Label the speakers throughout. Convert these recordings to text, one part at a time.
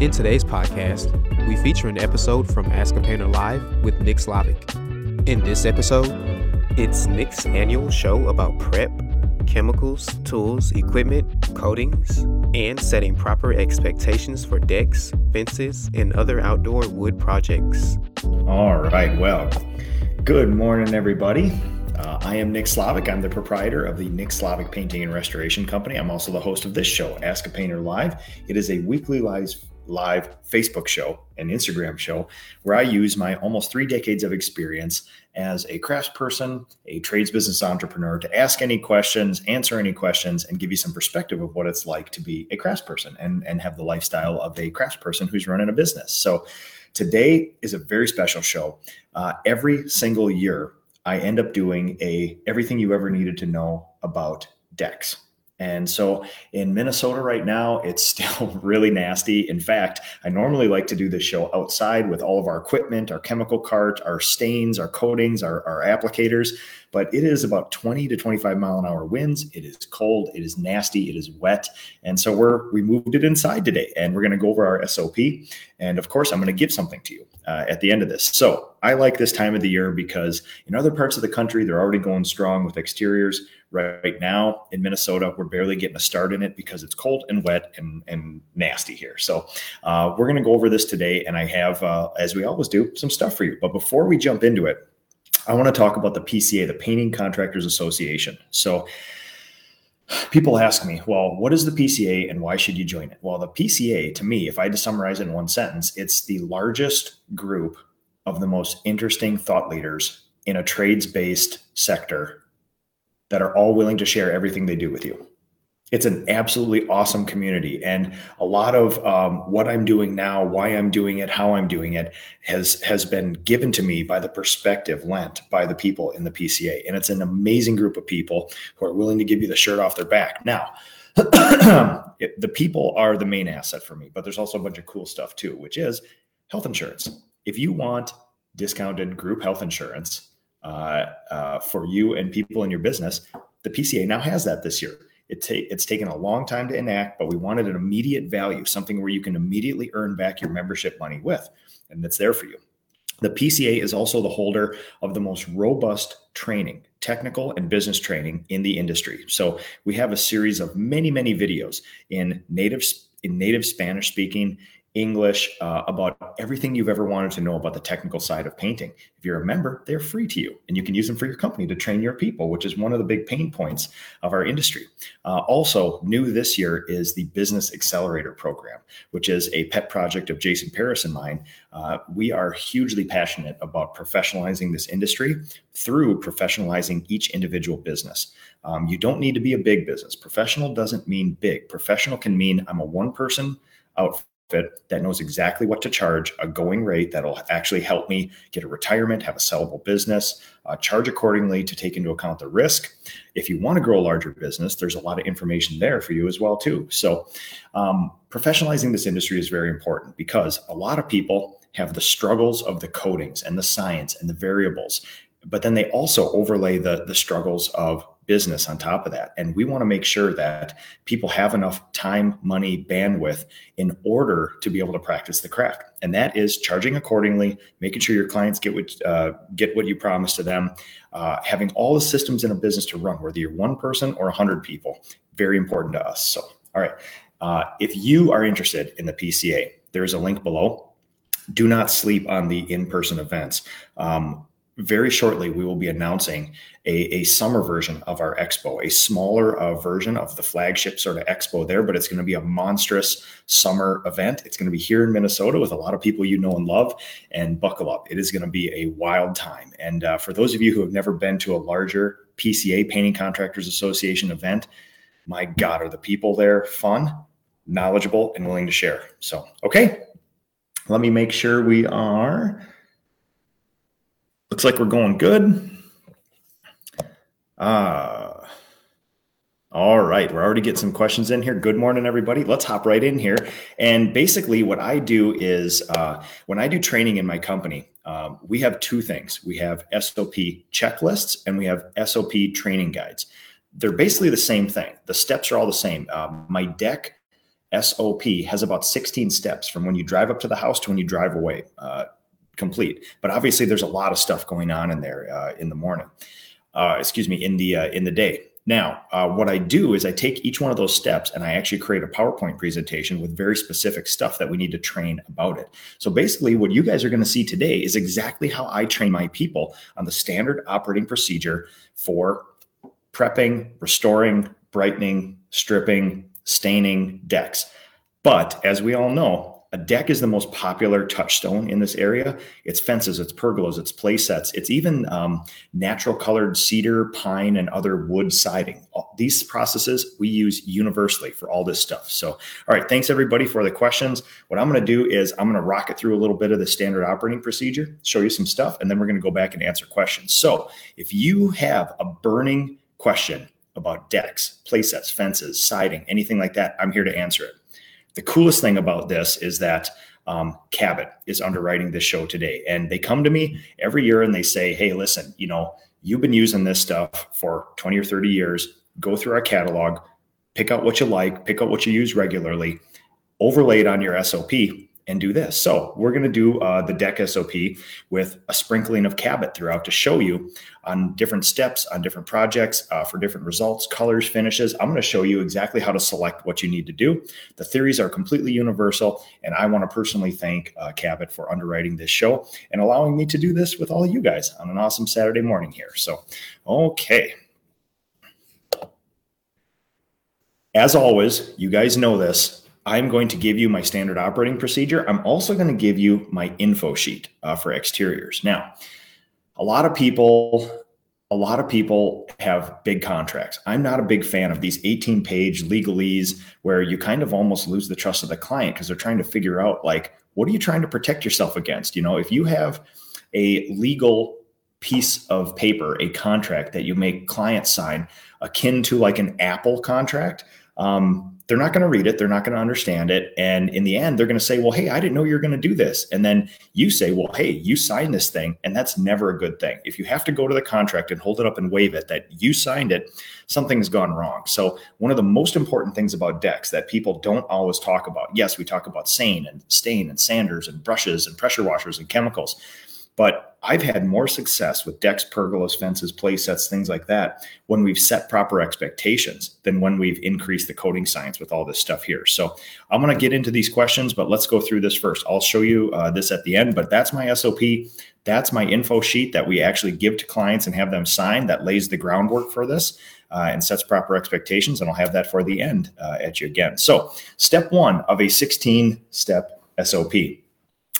Speaker 1: In today's podcast, we feature an episode from Ask a Painter Live with Nick Slavik. In this episode, it's Nick's annual show about prep, chemicals, tools, equipment, coatings, and setting proper expectations for decks, fences, and other outdoor wood projects.
Speaker 2: All right. Well, good morning, everybody. Uh, I am Nick Slavik. I'm the proprietor of the Nick Slavik Painting and Restoration Company. I'm also the host of this show, Ask a Painter Live. It is a weekly live live Facebook show and Instagram show where I use my almost three decades of experience as a craftsperson, a trades business entrepreneur to ask any questions, answer any questions, and give you some perspective of what it's like to be a craftsperson and, and have the lifestyle of a craftsperson who's running a business. So today is a very special show. Uh, every single year, I end up doing a everything you ever needed to know about decks and so in Minnesota right now, it's still really nasty. In fact, I normally like to do this show outside with all of our equipment, our chemical cart, our stains, our coatings, our, our applicators. But it is about 20 to 25 mile an hour winds. It is cold. It is nasty. It is wet. And so we're we moved it inside today, and we're going to go over our SOP. And of course, I'm going to give something to you uh, at the end of this. So I like this time of the year because in other parts of the country, they're already going strong with exteriors. Right now in Minnesota, we're barely getting a start in it because it's cold and wet and, and nasty here. So uh, we're going to go over this today, and I have, uh, as we always do, some stuff for you. But before we jump into it, I want to talk about the PCA, the Painting Contractors Association. So people ask me, well, what is the PCA and why should you join it? Well, the PCA, to me, if I had to summarize in one sentence, it's the largest group of the most interesting thought leaders in a trades based sector that are all willing to share everything they do with you. It's an absolutely awesome community. And a lot of um, what I'm doing now, why I'm doing it, how I'm doing it has, has been given to me by the perspective lent by the people in the PCA. And it's an amazing group of people who are willing to give you the shirt off their back. Now, it, the people are the main asset for me, but there's also a bunch of cool stuff too, which is health insurance. If you want discounted group health insurance, uh, uh, for you and people in your business. The PCA now has that this year. It ta- it's taken a long time to enact, but we wanted an immediate value, something where you can immediately earn back your membership money with, and that's there for you. The PCA is also the holder of the most robust training, technical and business training in the industry. So we have a series of many, many videos in native in native Spanish speaking English, uh, about everything you've ever wanted to know about the technical side of painting. If you're a member, they're free to you, and you can use them for your company to train your people, which is one of the big pain points of our industry. Uh, also, new this year is the Business Accelerator Program, which is a pet project of Jason Paris and mine. Uh, we are hugely passionate about professionalizing this industry through professionalizing each individual business. Um, you don't need to be a big business. Professional doesn't mean big. Professional can mean I'm a one person outfit that knows exactly what to charge a going rate that'll actually help me get a retirement, have a sellable business, uh, charge accordingly to take into account the risk. If you want to grow a larger business, there's a lot of information there for you as well too. So, um, professionalizing this industry is very important because a lot of people have the struggles of the coatings and the science and the variables, but then they also overlay the the struggles of business on top of that. And we want to make sure that people have enough time, money, bandwidth in order to be able to practice the craft. And that is charging accordingly, making sure your clients get what uh, get what you promise to them, uh, having all the systems in a business to run, whether you're one person or hundred people. Very important to us. So, all right, uh, if you are interested in the PCA, there is a link below. Do not sleep on the in-person events. Um, very shortly we will be announcing a, a summer version of our expo a smaller uh, version of the flagship sort of expo there but it's going to be a monstrous summer event. It's going to be here in minnesota with a lot of people you know and love and buckle up. It is going to be a wild time. And uh, for those of you who have never been to a larger pca painting contractors association event my god are the people there fun knowledgeable and willing to share. So okay. Let me make sure we are. Looks like we're going good. Uh, all right, we're already getting some questions in here. Good morning, everybody. Let's hop right in here. And basically, what I do is uh, when I do training in my company, um, we have two things we have SOP checklists and we have SOP training guides. They're basically the same thing, the steps are all the same. Um, my deck SOP has about 16 steps from when you drive up to the house to when you drive away, uh, complete. But obviously, there's a lot of stuff going on in there uh, in the morning. Uh, excuse me, in the uh, in the day. Now, uh, what I do is I take each one of those steps and I actually create a PowerPoint presentation with very specific stuff that we need to train about it. So basically, what you guys are going to see today is exactly how I train my people on the standard operating procedure for prepping, restoring, brightening, stripping, staining decks. But as we all know, a deck is the most popular touchstone in this area. It's fences, it's pergolas, it's play sets, it's even um, natural colored cedar, pine, and other wood siding. These processes we use universally for all this stuff. So, all right, thanks everybody for the questions. What I'm going to do is I'm going to rocket through a little bit of the standard operating procedure, show you some stuff, and then we're going to go back and answer questions. So, if you have a burning question about decks, play sets, fences, siding, anything like that, I'm here to answer it. The coolest thing about this is that um, Cabot is underwriting this show today. And they come to me every year and they say, hey, listen, you know, you've been using this stuff for 20 or 30 years. Go through our catalog, pick out what you like, pick out what you use regularly, overlay it on your SOP, and do this. So we're going to do uh, the deck SOP with a sprinkling of Cabot throughout to show you on different steps, on different projects, uh, for different results, colors, finishes. I'm going to show you exactly how to select what you need to do. The theories are completely universal, and I want to personally thank uh, Cabot for underwriting this show and allowing me to do this with all of you guys on an awesome Saturday morning here. So, okay. As always, you guys know this. I'm going to give you my standard operating procedure. I'm also going to give you my info sheet uh, for exteriors. Now, a lot of people a lot of people have big contracts. I'm not a big fan of these 18 page legalese where you kind of almost lose the trust of the client because they're trying to figure out like what are you trying to protect yourself against? You know, if you have a legal piece of paper, a contract that you make clients sign akin to like an Apple contract, um, they're not going to read it. They're not going to understand it. And in the end, they're going to say, well, hey, I didn't know you were going to do this. And then you say, well, hey, you signed this thing. And that's never a good thing. If you have to go to the contract and hold it up and wave it that you signed it, something has gone wrong. So, one of the most important things about decks that people don't always talk about yes, we talk about stain and stain and sanders and brushes and pressure washers and chemicals. But I've had more success with decks, pergolas, fences, play sets, things like that when we've set proper expectations than when we've increased the coating science with all this stuff here. So I'm going to get into these questions, but let's go through this first. I'll show you uh, this at the end, but that's my SOP. That's my info sheet that we actually give to clients and have them sign that lays the groundwork for this. Uh, and sets proper expectations. And I'll have that for the end uh, at you again. So, step one of a 16 step SOP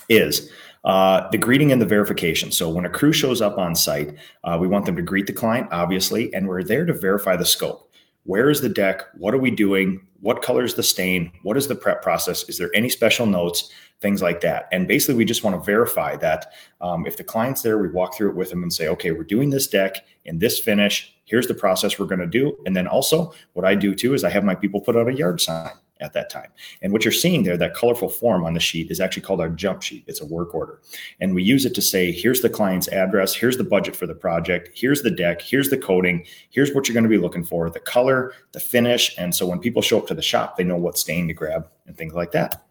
Speaker 2: is uh, the greeting and the verification. So when a crew shows up on site, uh, we want them to greet the client, obviously, and we're there to verify the scope. Where is the deck? What are we doing? What color is the stain? What is the prep process? Is there any special notes? Things like that. And basically, we just want to verify that um, if the client's there, we walk through it with them and say, okay, we're doing this deck in this finish. Here's the process we're going to do. And then also, what I do too is I have my people put out a yard sign at that time. And what you're seeing there, that colorful form on the sheet is actually called our jump sheet. It's a work order. And we use it to say, here's the client's address, here's the budget for the project, here's the deck, here's the coating, here's what you're going to be looking for, the color, the finish. And so when people show up to the shop, they know what stain to grab and things like that.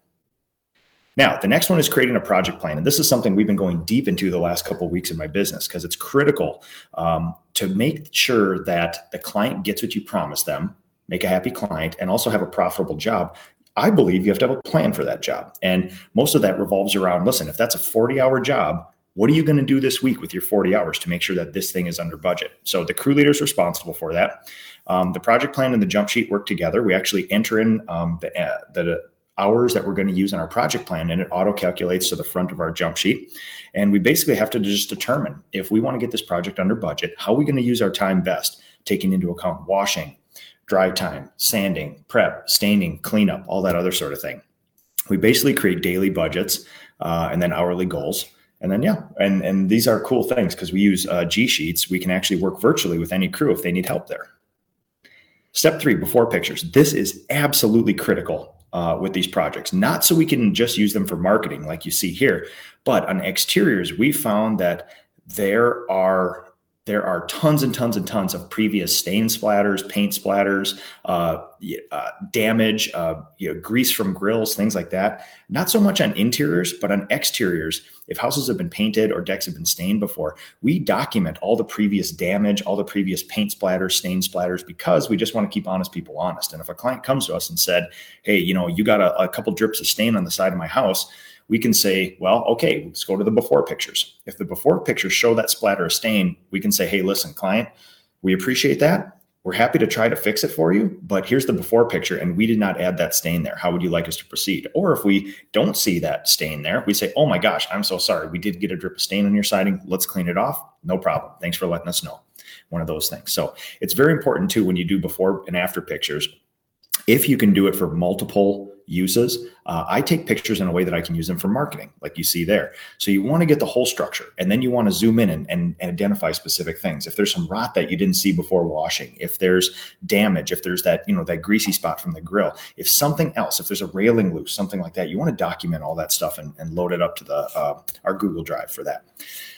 Speaker 2: Now, the next one is creating a project plan. And this is something we've been going deep into the last couple of weeks in my business because it's critical um, to make sure that the client gets what you promised them make a happy client, and also have a profitable job, I believe you have to have a plan for that job. And most of that revolves around listen, if that's a 40 hour job, what are you going to do this week with your 40 hours to make sure that this thing is under budget? So the crew leader is responsible for that. Um, the project plan and the jump sheet work together. We actually enter in um, the, uh, the hours that we're going to use in our project plan and it auto calculates to the front of our jump sheet. And we basically have to just determine if we want to get this project under budget, how are we going to use our time best, taking into account washing, dry time, sanding, prep, staining, cleanup, all that other sort of thing. we basically create daily budgets uh, and then hourly goals. And then yeah, and and these are cool things because we use uh, G Sheets. We can actually work virtually with any crew if they need help there. Step three, before pictures. This is absolutely critical uh, with these projects. Not so we can just use them for marketing like you see here, but on exteriors, we found that there are there are tons and tons and tons of previous stain splatters, paint splatters, uh, uh, damage, uh, you know, grease from grills, things like that. Not so much on interiors, but on exteriors. If houses have been painted or decks have been stained before, we document all the previous damage, all the previous paint splatters, stain splatters, because we just want to keep honest people honest. And if a client comes to us and said, "Hey, you know, you got a, a couple drips of stain on the side of my house," we can say, well, okay, let's go to the before pictures. If the before pictures show that splatter of stain, we can say, hey, listen, client, we appreciate that. We're happy to try to fix it for you, but here's the before picture, and we did not add that stain there. How would you like us to proceed? Or if we don't see that stain there, we say, oh my gosh, I'm so sorry. We did get a drip of stain on your siding. Let's clean it off. No problem. Thanks for letting us know. One of those things. So it's very important too when you do before and after pictures. If you can do it for multiple uses. Uh, I take pictures in a way that I can use them for marketing, like you see there. So you want to get the whole structure, and then you want to zoom in and, and, and, identify specific things. If there's some rot that you didn't see before washing, if there's damage, if there's that you know that greasy spot from the grill, if something else, if there's a railing loose, something like that, you want to document all that stuff and, and load it up to the uh, our Google Drive for that.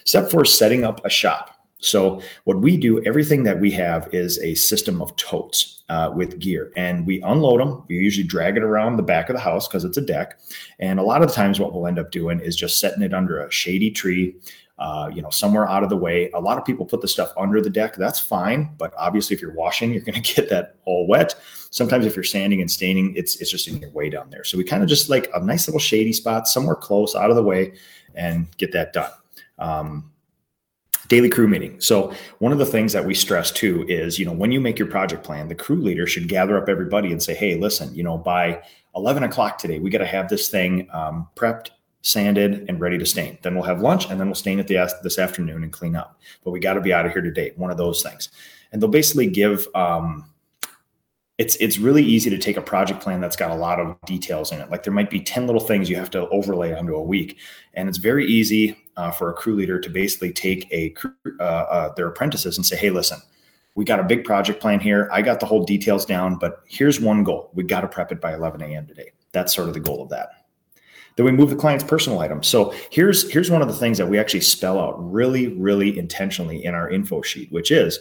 Speaker 2: Step four: setting up a shop. So what we do, everything that we have is a system of totes uh, with gear, and we unload them. We usually drag it around the back of the house because it's a deck, and a lot of the times what we'll end up doing is just setting it under a shady tree. Uh, you know, somewhere out of the way. A lot of people put the stuff under the deck. That's fine, but obviously, if you're washing, you're going to get that all wet. Sometimes, if you're sanding and staining, it's it's just in your way down there. So we kind of just like a nice little shady spot somewhere close, out of the way, and get that done. Um, daily crew meeting. So one of the things that we stress too is, you know, when you make your project plan, the crew leader should gather up everybody and say, hey, listen, you know, by 11 o'clock today, we got to have this thing um, prepped, sanded, and ready to stain. Then we'll have lunch, and then we'll stain it the, this afternoon and clean up. But we got to be out of here today. One of those things, and they'll basically give. Um, it's it's really easy to take a project plan that's got a lot of details in it. Like there might be ten little things you have to overlay onto a week, and it's very easy uh, for a crew leader to basically take a uh, uh, their apprentices and say, "Hey, listen, we got a big project plan here. I got the whole details down, but here's one goal: we got to prep it by 11 a.m. today. That's sort of the goal of that." Then we move the client's personal items. So here's here's one of the things that we actually spell out really, really intentionally in our info sheet, which is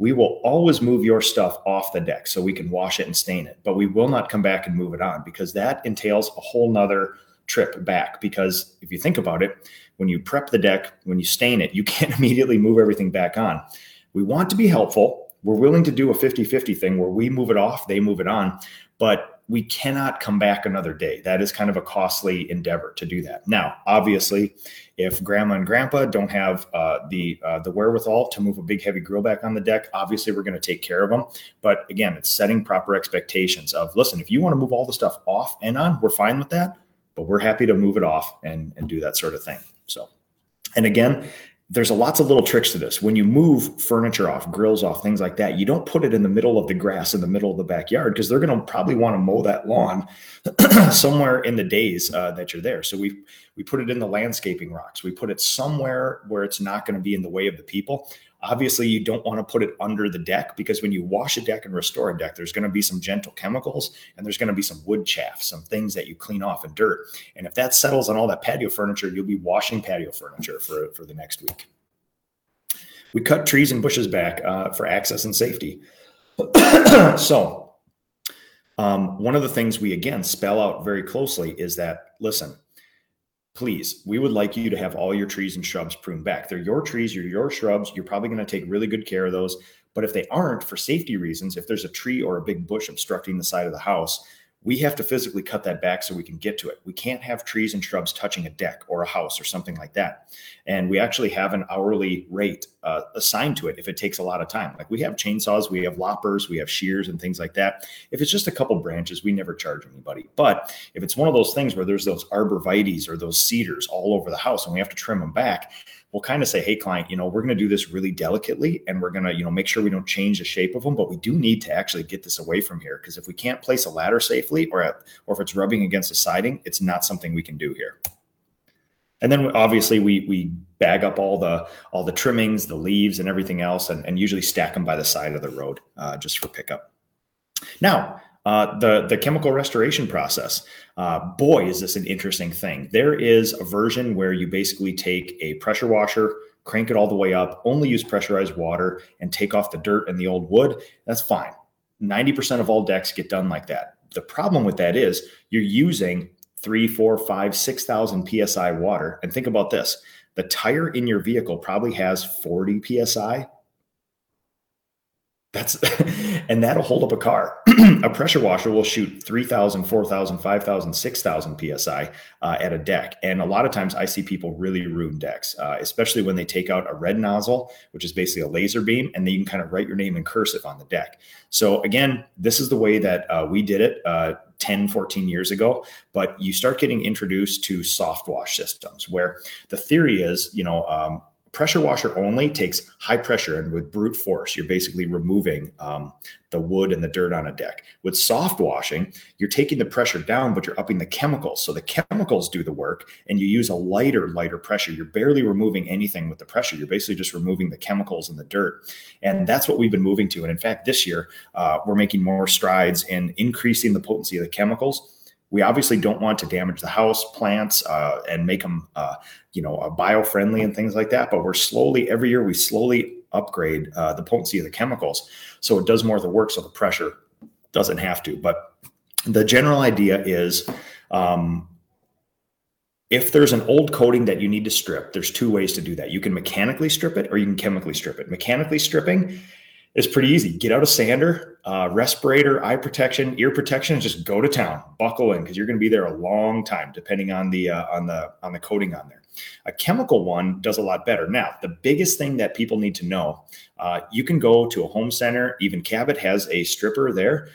Speaker 2: we will always move your stuff off the deck so we can wash it and stain it, but we will not come back and move it on because that entails a whole nother trip back. Because if you think about it, when you prep the deck, when you stain it, you can't immediately move everything back on. We want to be helpful. We're willing to do a 50 50 thing where we move it off, they move it on, but we cannot come back another day. That is kind of a costly endeavor to do that. Now, obviously, if grandma and grandpa don't have uh, the uh, the wherewithal to move a big heavy grill back on the deck, obviously we're going to take care of them. But again, it's setting proper expectations of listen, if you want to move all the stuff off and on, we're fine with that, but we're happy to move it off and and do that sort of thing. So, and again, there's a lots of little tricks to this. When you move furniture off, grills off, things like that, you don't put it in the middle of the grass in the middle of the backyard because they're going to probably want to mow that lawn somewhere in the days uh, that you're there. So we we put it in the landscaping rocks. We put it somewhere where it's not going to be in the way of the people. Obviously, you don't want to put it under the deck because when you wash a deck and restore a deck, there's going to be some gentle chemicals and there's going to be some wood chaff, some things that you clean off and dirt. And if that settles on all that patio furniture, you'll be washing patio furniture for, for the next week. We cut trees and bushes back uh, for access and safety. so, um, one of the things we again spell out very closely is that listen, please, we would like you to have all your trees and shrubs pruned back. They're your trees, you're your shrubs. You're probably going to take really good care of those. But if they aren't, for safety reasons, if there's a tree or a big bush obstructing the side of the house, we have to physically cut that back so we can get to it. We can't have trees and shrubs touching a deck or a house or something like that. And we actually have an hourly rate uh, assigned to it if it takes a lot of time. Like we have chainsaws, we have loppers, we have shears and things like that. If it's just a couple branches, we never charge anybody. But if it's one of those things where there's those arborvitaes or those cedars all over the house and we have to trim them back, we'll kind of say, hey, client, you know, we're going to do this really delicately and we're going to, you know, make sure we don't change the shape of them, but we do need to actually get this away from here because if we can't place a ladder safely or, at, or if it's rubbing against the siding, it's not something we can do here. And then obviously we we bag up all the all the trimmings, the leaves, and everything else, and, and usually stack them by the side of the road uh, just for pickup. Now, uh, the the chemical restoration process. Uh, boy, is this an interesting thing. There is a version where you basically take a pressure washer, crank it all the way up, only use pressurized water, and take off the dirt and the old wood. That's fine. Ninety percent of all decks get done like that. The problem with that is you're using three, four, five, six thousand psi water. And think about this: the tire in your vehicle probably has forty psi that's and that'll hold up a car. a pressure washer will shoot 3,000, 4,000, 5,000, 6,000 psi uh, at a deck. And a lot of times I see people really ruin decks, uh, especially when they take out a red nozzle, which is basically a laser beam, and then you can kind of write your name in cursive on the deck. So again, this is the way that uh, we did it. Uh, 10, 14 years ago, but you start getting introduced to soft wash systems where the theory is, you know, um, pressure washer only takes high pressure and with brute force you're basically removing um, the wood and the dirt on a deck. With soft washing you're taking the pressure down but you're upping the chemicals. So the chemicals do the work and you use a lighter lighter pressure. You're barely removing anything with the pressure. You're basically just removing the chemicals and the dirt. And that's what we've been moving to. And in fact this year uh, we're making more strides in increasing the potency of the chemicals we obviously don't want to damage the house plants uh, and make them uh, you know uh, bio-friendly and things like that but we're slowly every year we slowly upgrade uh, the potency of the chemicals so it does more of the work so the pressure doesn't have to but the general idea is um, if there's an old coating that you need to strip there's two ways to do that. You can mechanically strip it or you can chemically strip it. Mechanically stripping is pretty easy. Get out a sander, uh, respirator, eye protection, ear protection, and just go to town. Buckle in because you're going to be there a long time, depending on the uh, on the on the coating on there. A chemical one does a lot better. Now, the biggest thing that people need to know, uh, you can go to a home center. Even Cabot has a stripper there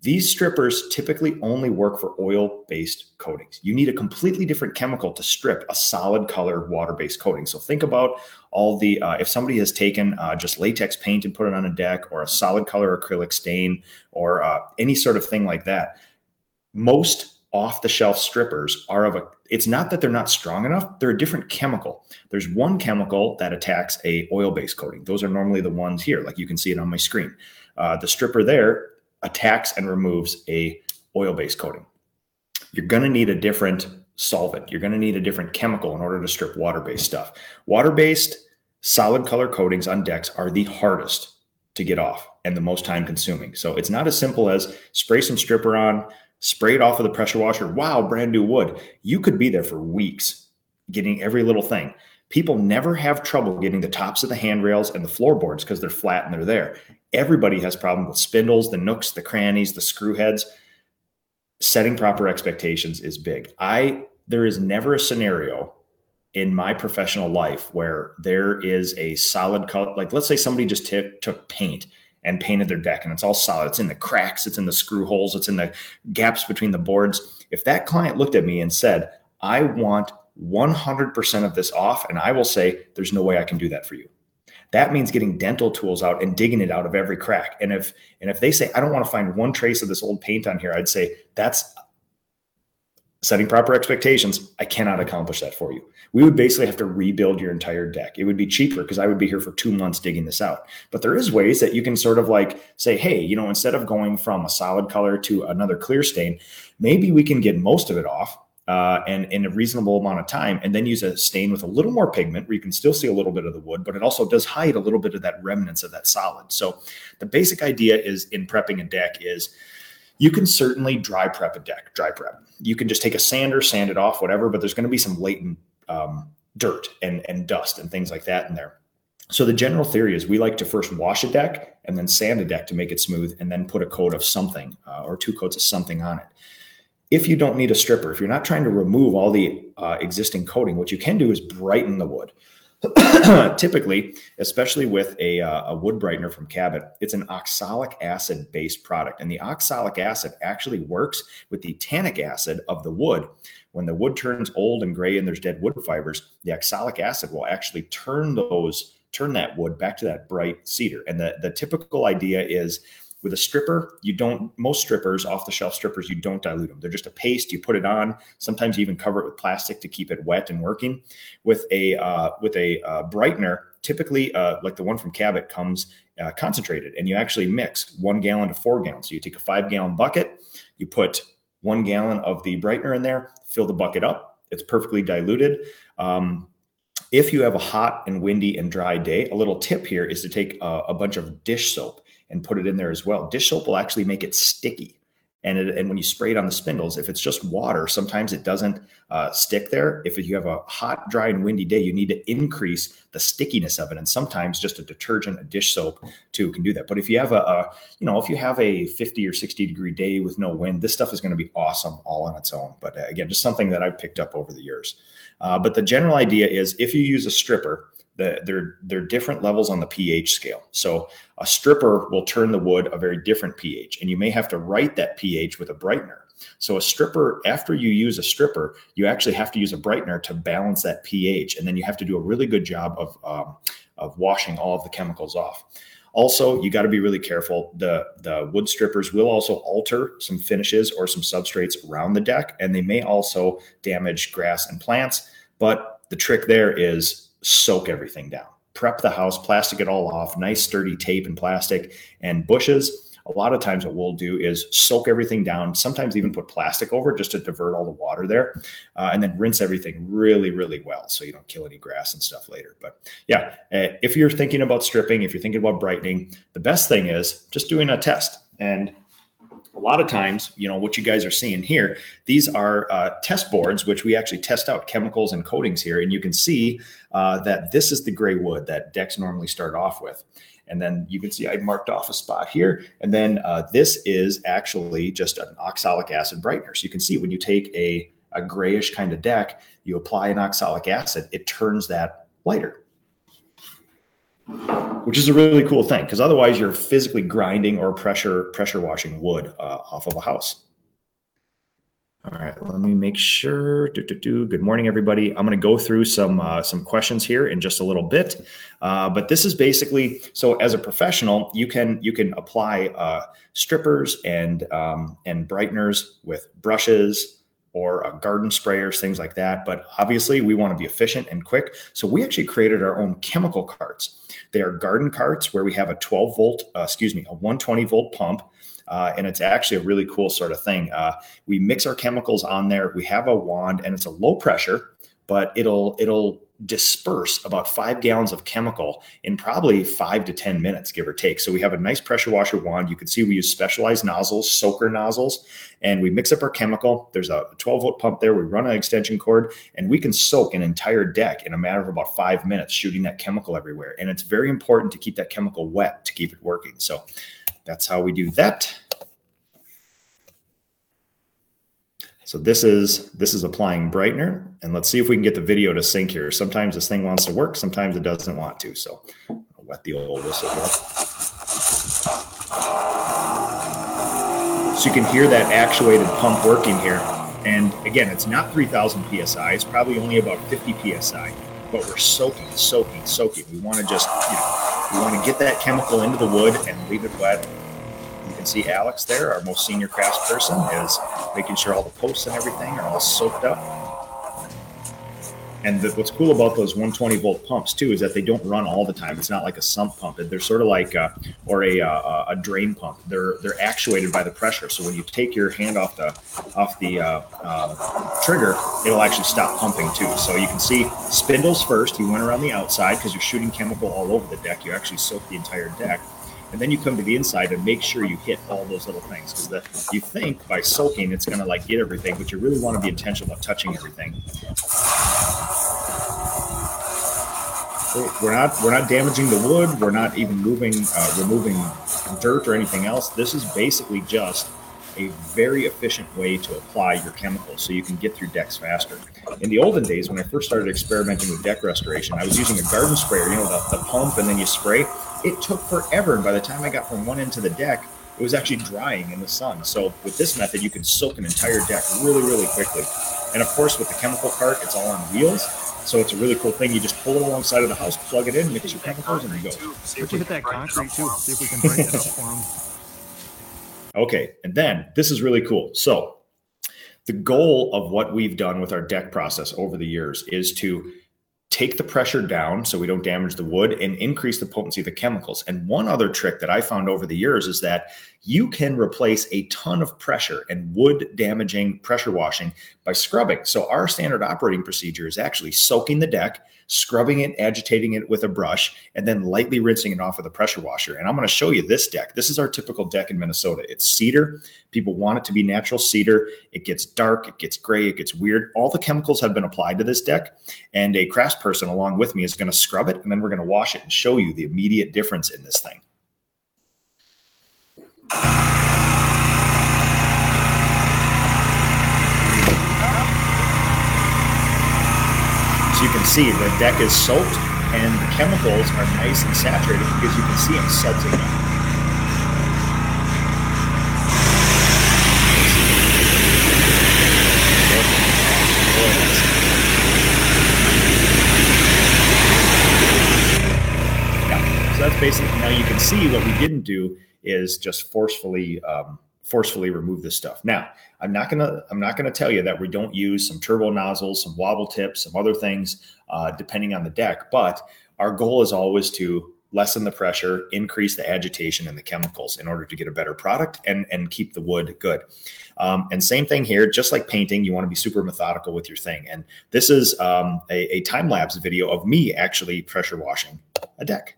Speaker 2: these strippers typically only work for oil based coatings. You need a completely different chemical to strip a solid color water based coating. So think about all the, uh, if somebody has taken uh, just latex paint and put it on a deck or a solid color acrylic stain or uh, any sort of thing like that, most off the shelf strippers are of a, it's not that they're not strong enough, they're a different chemical. There's one chemical that attacks a oil based coating. Those are normally the ones here, like you can see it on my screen. Uh, the stripper there attacks and removes a oil-based coating. You're going to need a different solvent. You're going to need a different chemical in order to strip water-based stuff. Water-based solid color coatings on decks are the hardest to get off and the most time consuming. So it's not as simple as spray some stripper on, spray it off with a pressure washer. Wow, brand new wood. You could be there for weeks getting every little thing. People never have trouble getting the tops of the handrails and the floorboards because they're flat and they're there. Everybody has problems with spindles, the nooks, the crannies, the screw heads. Setting proper expectations is big. I there is never a scenario in my professional life where there is a solid color. Like let's say somebody just t- took paint and painted their deck and it's all solid. It's in the cracks, it's in the screw holes, it's in the gaps between the boards. If that client looked at me and said, I want 100% of this off, and I will say, there's no way I can do that for you. That means getting dental tools out and digging it out of every crack. And if and if they say I don't want to find one trace of this old paint on here, I'd say that's setting proper expectations. I cannot accomplish that for you. We would basically have to rebuild your entire deck. It would be cheaper because I would be here for two months digging this out. But there is ways that you can sort of like say, hey, you know, instead of going from a solid color to another clear stain, maybe we can get most of it off uh, and in a reasonable amount of time, and then use a stain with a little more pigment where you can still see a little bit of the wood, but it also does hide a little bit of that remnants of that solid. So the basic idea is in prepping a deck is you can certainly dry prep a deck, dry prep. You can just take a sander, sand it off, whatever, but there's going to be some latent um, dirt and, and dust and things like that in there. So the general theory is we like to first wash a deck and then sand a deck to make it smooth, and then put a coat of something uh, or two coats of something on it if you don't need a stripper, if you're not trying to remove all the uh, existing coating, what you can do is brighten the wood. typically, especially with a, uh, a wood brightener from Cabot, it's an oxalic acid based product. And the oxalic acid actually works with the tannic acid of the wood. When the wood turns old and gray and there's dead wood fibers, the oxalic acid will actually turn those turn that wood back to that bright cedar. And the, the typical idea is with a stripper, you don't, most strippers, off the shelf strippers, you don't dilute them. They're just a paste. You put it on. Sometimes you even cover it with plastic to keep it wet and working. With a, uh, with a uh, brightener, typically uh, like the one from Cabot comes uh, concentrated and you actually mix one gallon to four gallons. So you take a five gallon bucket, you put one gallon of the brightener in there, fill the bucket up. It's perfectly diluted. Um, if you have a hot and windy and dry day, a little tip here is to take a, a bunch of dish soap and put it in there as well. Dish soap will actually make it sticky. And, it, and when you spray it on the spindles, if it's just water, sometimes it doesn't uh, stick there. If you have a hot, dry, and windy day, you need to increase the stickiness of it. And sometimes just a detergent, a dish soap, too, can do that. But if you have a, a you know, if you have a 50 or 60 degree day with no wind, this stuff is going to be awesome all on its own. But uh, again, just something that I've picked up over the years. Uh, but the general idea is if you use a stripper, the, they're they're different levels on the pH scale. So a stripper will turn the wood a very different pH, and you may have to right that pH with a brightener. So a stripper, after you use a stripper, you actually have to use a brightener to balance that pH, and then you have to do a really good job of um, of washing all of the chemicals off. Also, you got to be really careful. The the wood strippers will also alter some finishes or some substrates around the deck, and they may also damage grass and plants. But the trick there is soak everything down. Prep the house, plastic it all off, nice sturdy tape and plastic and bushes. A lot of times, what we'll do is soak everything down, sometimes even put plastic over just to divert all the water there, uh, and then rinse everything really, really well so you don't kill any grass and stuff later. But yeah, uh, if you're thinking about stripping, if you're thinking about brightening, the best thing is just doing a test. And a lot of times, you know, what you guys are seeing here, these are uh, test boards, which we actually test out chemicals and coatings here. And you can see uh, that this is the gray wood that decks normally start off with. And then you can see I marked off a spot here. And then uh, this is actually just an oxalic acid brightener. So you can see when you take a, a grayish kind of deck, you apply an oxalic acid, it turns that lighter which is a really cool thing because otherwise you're physically grinding or pressure pressure washing wood uh, off of a house. All right, let me make sure. Do, do, do. Good morning, everybody. I'm going to go through some uh, some questions here in just a little bit, uh, but this is basically so. As a professional, you can you can apply uh, strippers and um, and brighteners with brushes, or uh, garden sprayers, things like that. But obviously, we want to be efficient and quick. So we actually created our own chemical carts. They are garden carts where we have a 12 volt, uh, excuse me, a 120 volt pump. Uh, and it's actually a really cool sort of thing. Uh, we mix our chemicals on there. We have a wand, and it's a low pressure, but it'll it'll disperse about five gallons of chemical in probably five to 10 minutes, give or take. So we have a nice pressure washer wand. You can see we use specialized nozzles, soaker nozzles, and we mix up our chemical. There's a 12 volt pump there. We run an extension cord and we can soak an entire deck in a matter of about five minutes, shooting that chemical everywhere. And it's very important to keep that chemical wet to keep it working. So that's how we do that. So this is this is applying brightener, and let's see if we can get the video to sync here. Sometimes this thing wants to work, sometimes it doesn't want to. So I'll wet the old whistle here. So you can hear that actuated pump working here. And again, it's not 3,000 psi. It's probably only about 50 psi. But we're soaking, soaking, soaking. We want to just, you know, we want to get that chemical into the wood and leave it wet see Alex there, our most senior crafts person, is making sure all the posts and everything are all soaked up. And the, what's cool about those 120 volt pumps too is that they don't run all the time. It's not like a sump pump. They're sort of like a, or a, a, a drain pump. They're they're actuated by the pressure. So when you take your hand off the off the uh, uh, trigger, it'll actually stop pumping too. So you can see spindles first. You went around the outside because you're shooting chemical all over the deck. You actually soak the entire deck and then you come to the inside and make sure you hit all those little things because you think by soaking it's going to like get everything but you really want to be intentional about touching everything we're not we're not damaging the wood we're not even moving uh, removing dirt or anything else this is basically just a very efficient way to apply your chemicals so you can get through decks faster. In the olden days, when I first started experimenting with deck restoration, I was using a garden sprayer, you know, the, the pump and then you spray. It took forever. And by the time I got from one end to the deck, it was actually drying in the sun. So with this method, you can soak an entire deck really, really quickly. And of course, with the chemical cart, it's all on wheels. So it's a really cool thing. You just pull it alongside of the house, plug it in, mix your chemicals, and you go.
Speaker 3: See if we hit that concrete too. See if we can break it up for them.
Speaker 2: Okay, and then this is really cool. So the goal of what we've done with our deck process over the years is to take the pressure down so we don't damage the wood and increase the potency of the chemicals. And one other trick that I found over the years is that you can replace a ton of pressure and wood damaging pressure washing by scrubbing. So our standard operating procedure is actually soaking the deck, scrubbing it, agitating it with a brush, and then lightly rinsing it off with a pressure washer. And I'm going to show you this deck. This is our typical deck in Minnesota. It's cedar. People want it to be natural cedar. It gets dark, it gets gray, it gets weird. All the chemicals have been applied to this deck, and a craftsperson along with me is going to scrub it, and then we're going to wash it and show you the immediate difference in this thing. So you can see the deck is soaked and the chemicals are nice and saturated because you can see them sudsing up. Yeah, so that's basically now you can see what we didn't do is just forcefully um, forcefully remove this stuff. Now, I'm not gonna I'm not gonna tell you that we don't use some turbo nozzles, some wobble tips, some other things, uh, depending on the deck. But our goal is always to lessen the pressure, increase the agitation and the chemicals in order to get a better product and and keep the wood good. Um, and same thing here, just like painting, you want to be super methodical with your thing. And this is um, a, a time lapse video of me actually pressure washing a deck,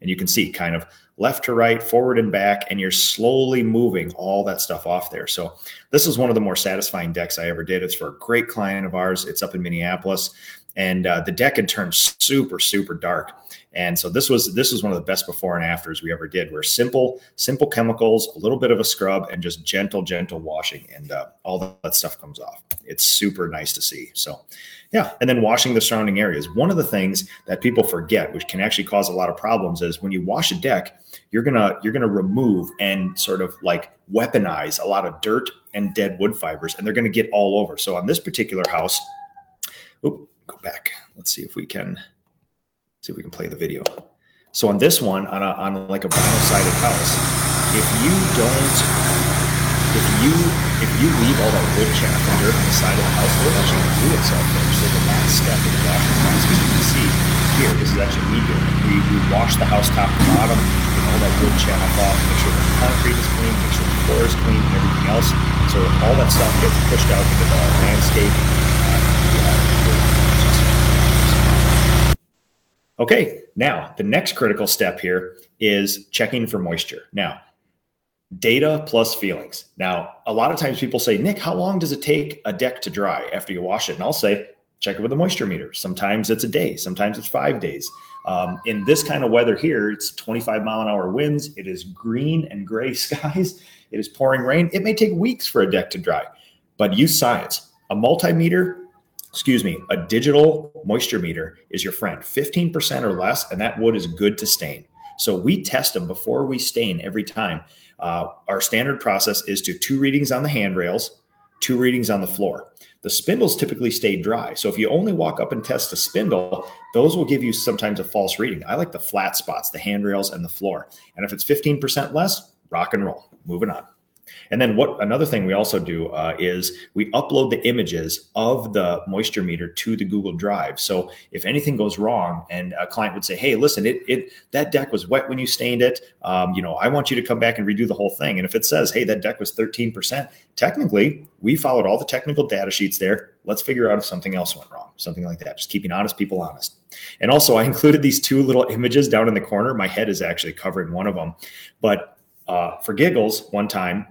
Speaker 2: and you can see kind of left to right, forward and back, and you're slowly moving all that stuff off there. So this is one of the more satisfying decks I ever did. It's for a great client of ours. It's up in Minneapolis, and uh, the deck had turned super, super dark. And so this was this was one of the best before and afters we ever did. Where simple, simple chemicals, a little bit of a scrub, and just gentle, gentle washing, and uh, all that stuff comes off. It's super nice to see. So, yeah, and then washing the surrounding areas. One of the things that people forget, which can actually cause a lot of problems, is when you wash a deck, you're gonna you're gonna remove and sort of like weaponize a lot of dirt and dead wood fibers, and they're gonna get all over. So on this particular house, oop, go back. Let's see if we can see if we can play the video. So on this one, on a, on like a vinyl sided house, if you don't, if you if you leave all that wood chaff and dirt on the side of the house, it'll actually glue itself there. So the last step in the washing process, as you can see here, this is actually me doing it. We, we wash the house top to bottom, get all that wood chaff off, make sure the concrete is clean, make sure the floor is clean, and everything else. So all that stuff gets pushed out into the landscape. Okay, now the next critical step here is checking for moisture. Now, data plus feelings. Now, a lot of times people say, Nick, how long does it take a deck to dry after you wash it? And I'll say, check it with a moisture meter. Sometimes it's a day, sometimes it's five days. Um, in this kind of weather here, it's 25 mile an hour winds. It is green and gray skies. It is pouring rain. It may take weeks for a deck to dry, but use science. A multimeter excuse me, a digital moisture meter is your friend. 15% or less, and that wood is good to stain. So we test them before we stain every time. Uh, our standard process is to two readings on the handrails, two readings on the floor. The spindles typically stay dry. So if you only walk up and test a spindle, those will give you sometimes a false reading. I like the flat spots, the handrails and the floor. And if it's 15% less, rock and roll. Moving on. And then what another thing we also do uh, is we upload the images of the moisture meter to the Google Drive. So if anything goes wrong, and a client would say, "Hey, listen, it it that deck was wet when you stained it. Um, you know, I want you to come back and redo the whole thing." And if it says, "Hey, that deck was 13%," technically we followed all the technical data sheets there. Let's figure out if something else went wrong, something like that. Just keeping honest people honest. And also, I included these two little images down in the corner. My head is actually covering one of them, but uh, for giggles, one time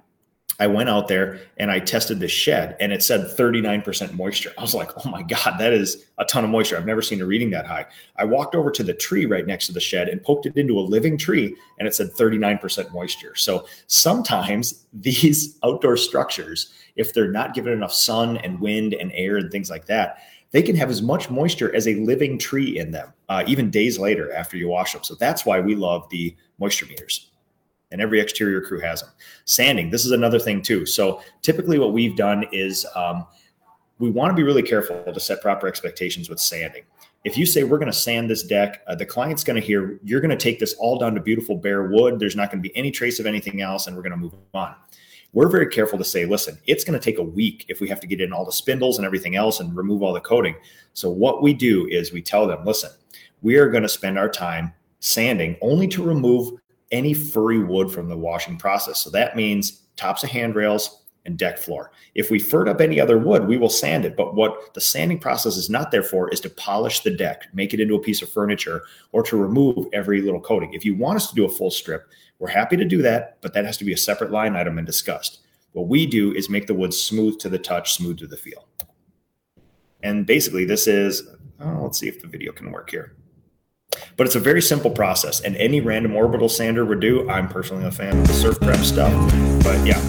Speaker 2: I went out there and I tested the shed and it said 39% moisture. I was like, oh my God, that is a ton of moisture. I've never seen a reading that high. I walked over to the tree right next to the shed and poked it into a living tree and it said 39% moisture. So sometimes these outdoor structures, if they're not given enough sun and wind and air and things like that, they can have as much moisture as a living tree in them, uh, even days later after you wash them. So that's why we love the moisture meters and every exterior crew has them. Sanding, this is another thing too. So typically, what we've done is um, we want to be really careful to set proper expectations with sanding. If you say we're going to sand this deck, uh, the client's going to hear you're going to take this all down to beautiful bare wood. There's not going to be any trace of anything else, and we're going to move on. We're very careful to say, listen, it's going to take a week if we have to get in all the spindles and everything else and remove all the coating. So, what we do is we tell them, listen, we are going to spend our time sanding only to remove any furry wood from the washing process. So that means tops of handrails and deck floor. If we furred up any other wood, we will sand it. But what the sanding process is not there for is to polish the deck, make it into a piece of furniture, or to remove every little coating. If you want us to do a full strip, we're happy to do that, but that has to be a separate line item and discussed. What we do is make the wood smooth to the touch, smooth to the feel. And basically, this is, oh, let's see if the video can work here. But it's a very simple process, and any random orbital sander would do. I'm personally a fan of the Surf Prep stuff, but yeah.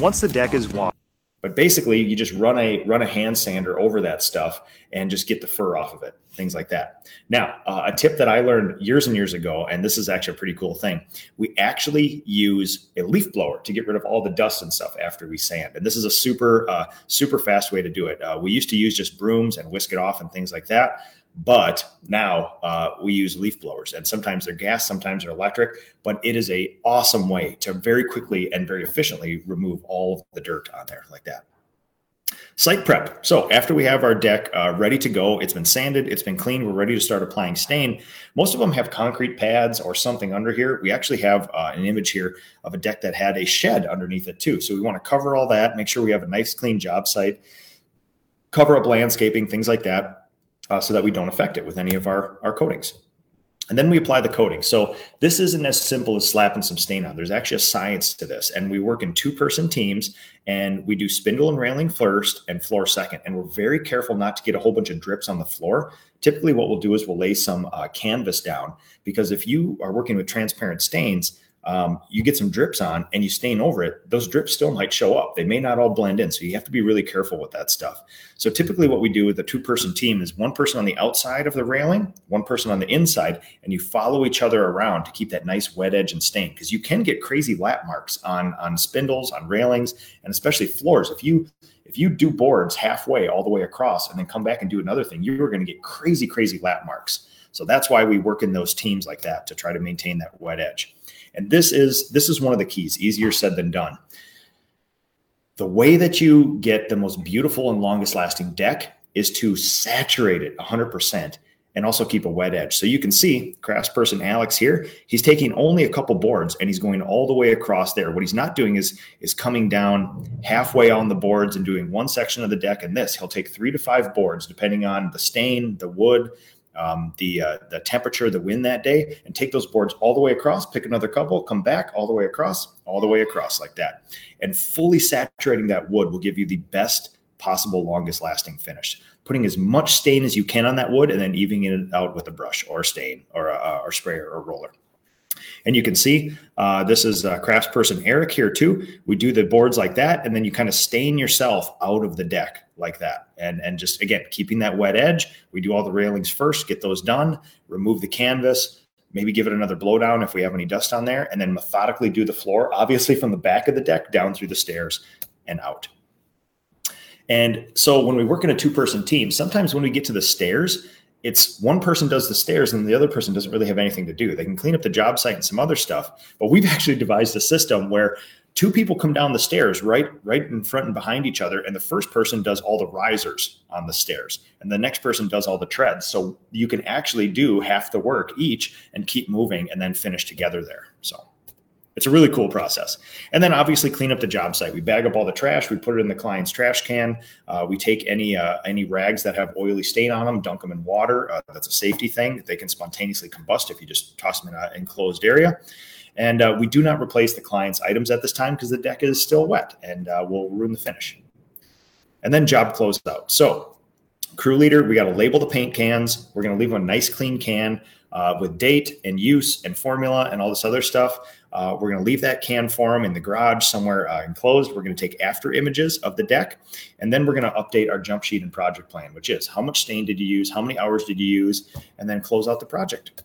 Speaker 3: Once the deck is washed,
Speaker 2: but basically, you just run a run a hand sander over that stuff and just get the fur off of it, things like that. Now, uh, a tip that I learned years and years ago, and this is actually a pretty cool thing. We actually use a leaf blower to get rid of all the dust and stuff after we sand, and this is a super uh, super fast way to do it. Uh, we used to use just brooms and whisk it off and things like that. But now uh, we use leaf blowers, and sometimes they're gas, sometimes they're electric. But it is a awesome way to very quickly and very efficiently remove all of the dirt on there like that. Site prep. So after we have our deck uh, ready to go, it's been sanded, it's been cleaned, we're ready to start applying stain. Most of them have concrete pads or something under here. We actually have uh, an image here of a deck that had a shed underneath it too. So we want to cover all that, make sure we have a nice clean job site, cover up landscaping, things like that uh, so that we don't affect it with any of our, our coatings. And then we apply the coating. So this isn't as simple as slapping some stain on. There's actually a science to this. And we work in two person teams and we do spindle and railing first and floor second. And we're very careful not to get a whole bunch of drips on the floor. Typically, what we'll do is we'll lay some uh, canvas down because if you are working with transparent stains, um, you get some drips on and you stain over it, those drips still might show up. They may not all blend in. So you have to be really careful with that stuff. So typically, what we do with a two person team is one person on the outside of the railing, one person on the inside, and you follow each other around to keep that nice wet edge and stain because you can get crazy lap marks on, on spindles, on railings, and especially floors. If you if you do boards halfway all the way across and then come back and do another thing, you're going to get crazy, crazy lap marks. So that's why we work in those teams like that to try to maintain that wet edge. And this is this is one of the keys. Easier said than done. The way that you get the most beautiful and longest lasting deck is to saturate it 100% and also keep a wet edge. So you can see craftsperson Alex here, he's taking only a couple boards and he's going all the way across there. What he's not doing is is coming down halfway on the boards and doing one section of the deck and this. He'll take 3 to 5 boards depending on the stain, the wood, um, the uh, the temperature, the wind that day, and take those boards all the way across. Pick another couple, come back all the way across, all the way across like that, and fully saturating that wood will give you the best possible, longest lasting finish. Putting as much stain as you can on that wood, and then evening it out with a brush or stain or a, or sprayer or roller. And you can see uh, this is uh, craftsperson Eric here too. We do the boards like that, and then you kind of stain yourself out of the deck like that. And, and just again, keeping that wet edge. We do all the railings first, get those done, remove the canvas, maybe give it another blowdown if we have any dust on there, and then methodically do the floor, obviously from the back of the deck down through the stairs and out. And so when we work in a two person team, sometimes when we get to the stairs, it's one person does the stairs and the other person doesn't really have anything to do. They can clean up the job site and some other stuff. But we've actually devised a system where two people come down the stairs right right in front and behind each other and the first person does all the risers on the stairs and the next person does all the treads so you can actually do half the work each and keep moving and then finish together there so it's a really cool process. And then obviously clean up the job site. We bag up all the trash. We put it in the client's trash can. Uh, we take any uh, any rags that have oily stain on them, dunk them in water. Uh, that's a safety thing. They can spontaneously combust if you just toss them in an enclosed area. And uh, we do not replace the client's items at this time because the deck is still wet and uh, will ruin the finish. And then job closed out. So crew leader, we got to label the paint cans. We're going to leave them a nice clean can uh, with date and use and formula and all this other stuff. Uh, we're going to leave that can for them in the garage somewhere uh, enclosed. We're going to take after images of the deck, and then we're going to update our jump sheet and project plan, which is how much stain did you use, how many hours did you use, and then close out the project.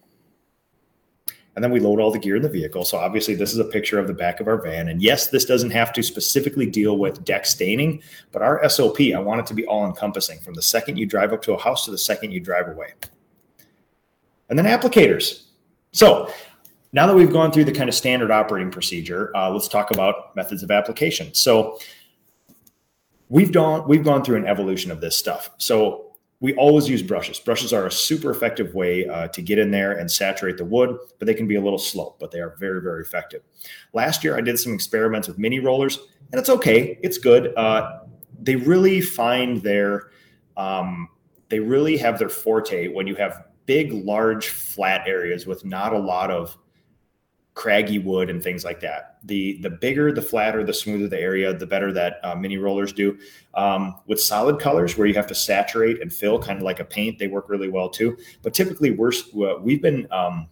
Speaker 2: And then we load all the gear in the vehicle. So obviously, this is a picture of the back of our van. And yes, this doesn't have to specifically deal with deck staining, but our SOP, I want it to be all encompassing from the second you drive up to a house to the second you drive away. And then applicators. So now that we've gone through the kind of standard operating procedure, uh, let's talk about methods of application. So we've done we've gone through an evolution of this stuff. So we always use brushes. Brushes are a super effective way uh, to get in there and saturate the wood, but they can be a little slow, but they are very, very effective. Last year, I did some experiments with mini rollers, and it's okay. It's good. Uh, they really find their, um, they really have their forte when you have big, large, flat areas with not a lot of craggy wood and things like that. The the bigger, the flatter, the smoother the area, the better that uh, mini rollers do. Um, with solid colors, where you have to saturate and fill, kind of like a paint, they work really well too. But typically, we're we've been um,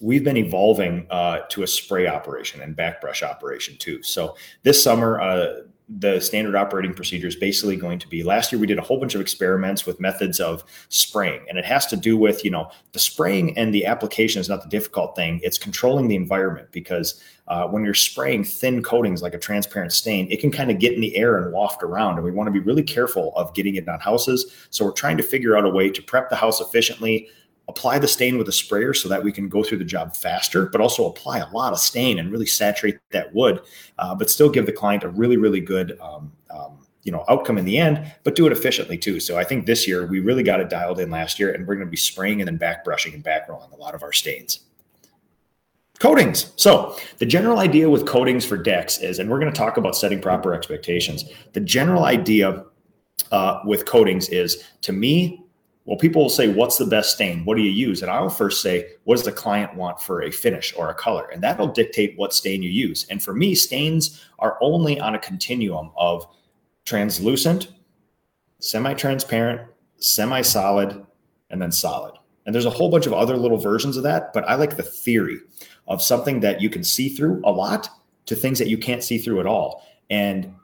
Speaker 2: we've been evolving uh, to a spray operation and back brush operation too. So this summer, uh, the standard operating procedure is basically going to be last year we did a whole bunch of experiments with methods of spraying and it has to do with you know the spraying and the application is not the difficult thing it's controlling the environment because uh, when you're spraying thin coatings like a transparent stain it can kind of get in the air and waft around and we want to be really careful of getting it on houses so we're trying to figure out a way to prep the house efficiently apply the stain with a sprayer so that we can go through the job faster, but also apply a lot of stain and really saturate that wood, uh, but still give the client a really, really good um, um, you know outcome in the end, but do it efficiently too. So I think this year we really got it dialed in last year, and we're going to be spraying and then back brushing and back rolling a lot of our stains. Coatings. So, the general idea with coatings for decks is, and we're going to talk about setting proper expectations. The general idea uh, with coatings is, to me, well, people will say, What's the best stain? What do you use? And I'll first say, What does the client want for a finish or a color? And that'll dictate what stain you use. And for me, stains are only on a continuum of translucent, semi transparent, semi solid, and then solid. And there's a whole bunch of other little versions of that, but I like the theory of something that you can see through a lot to things that you can't see through at all. And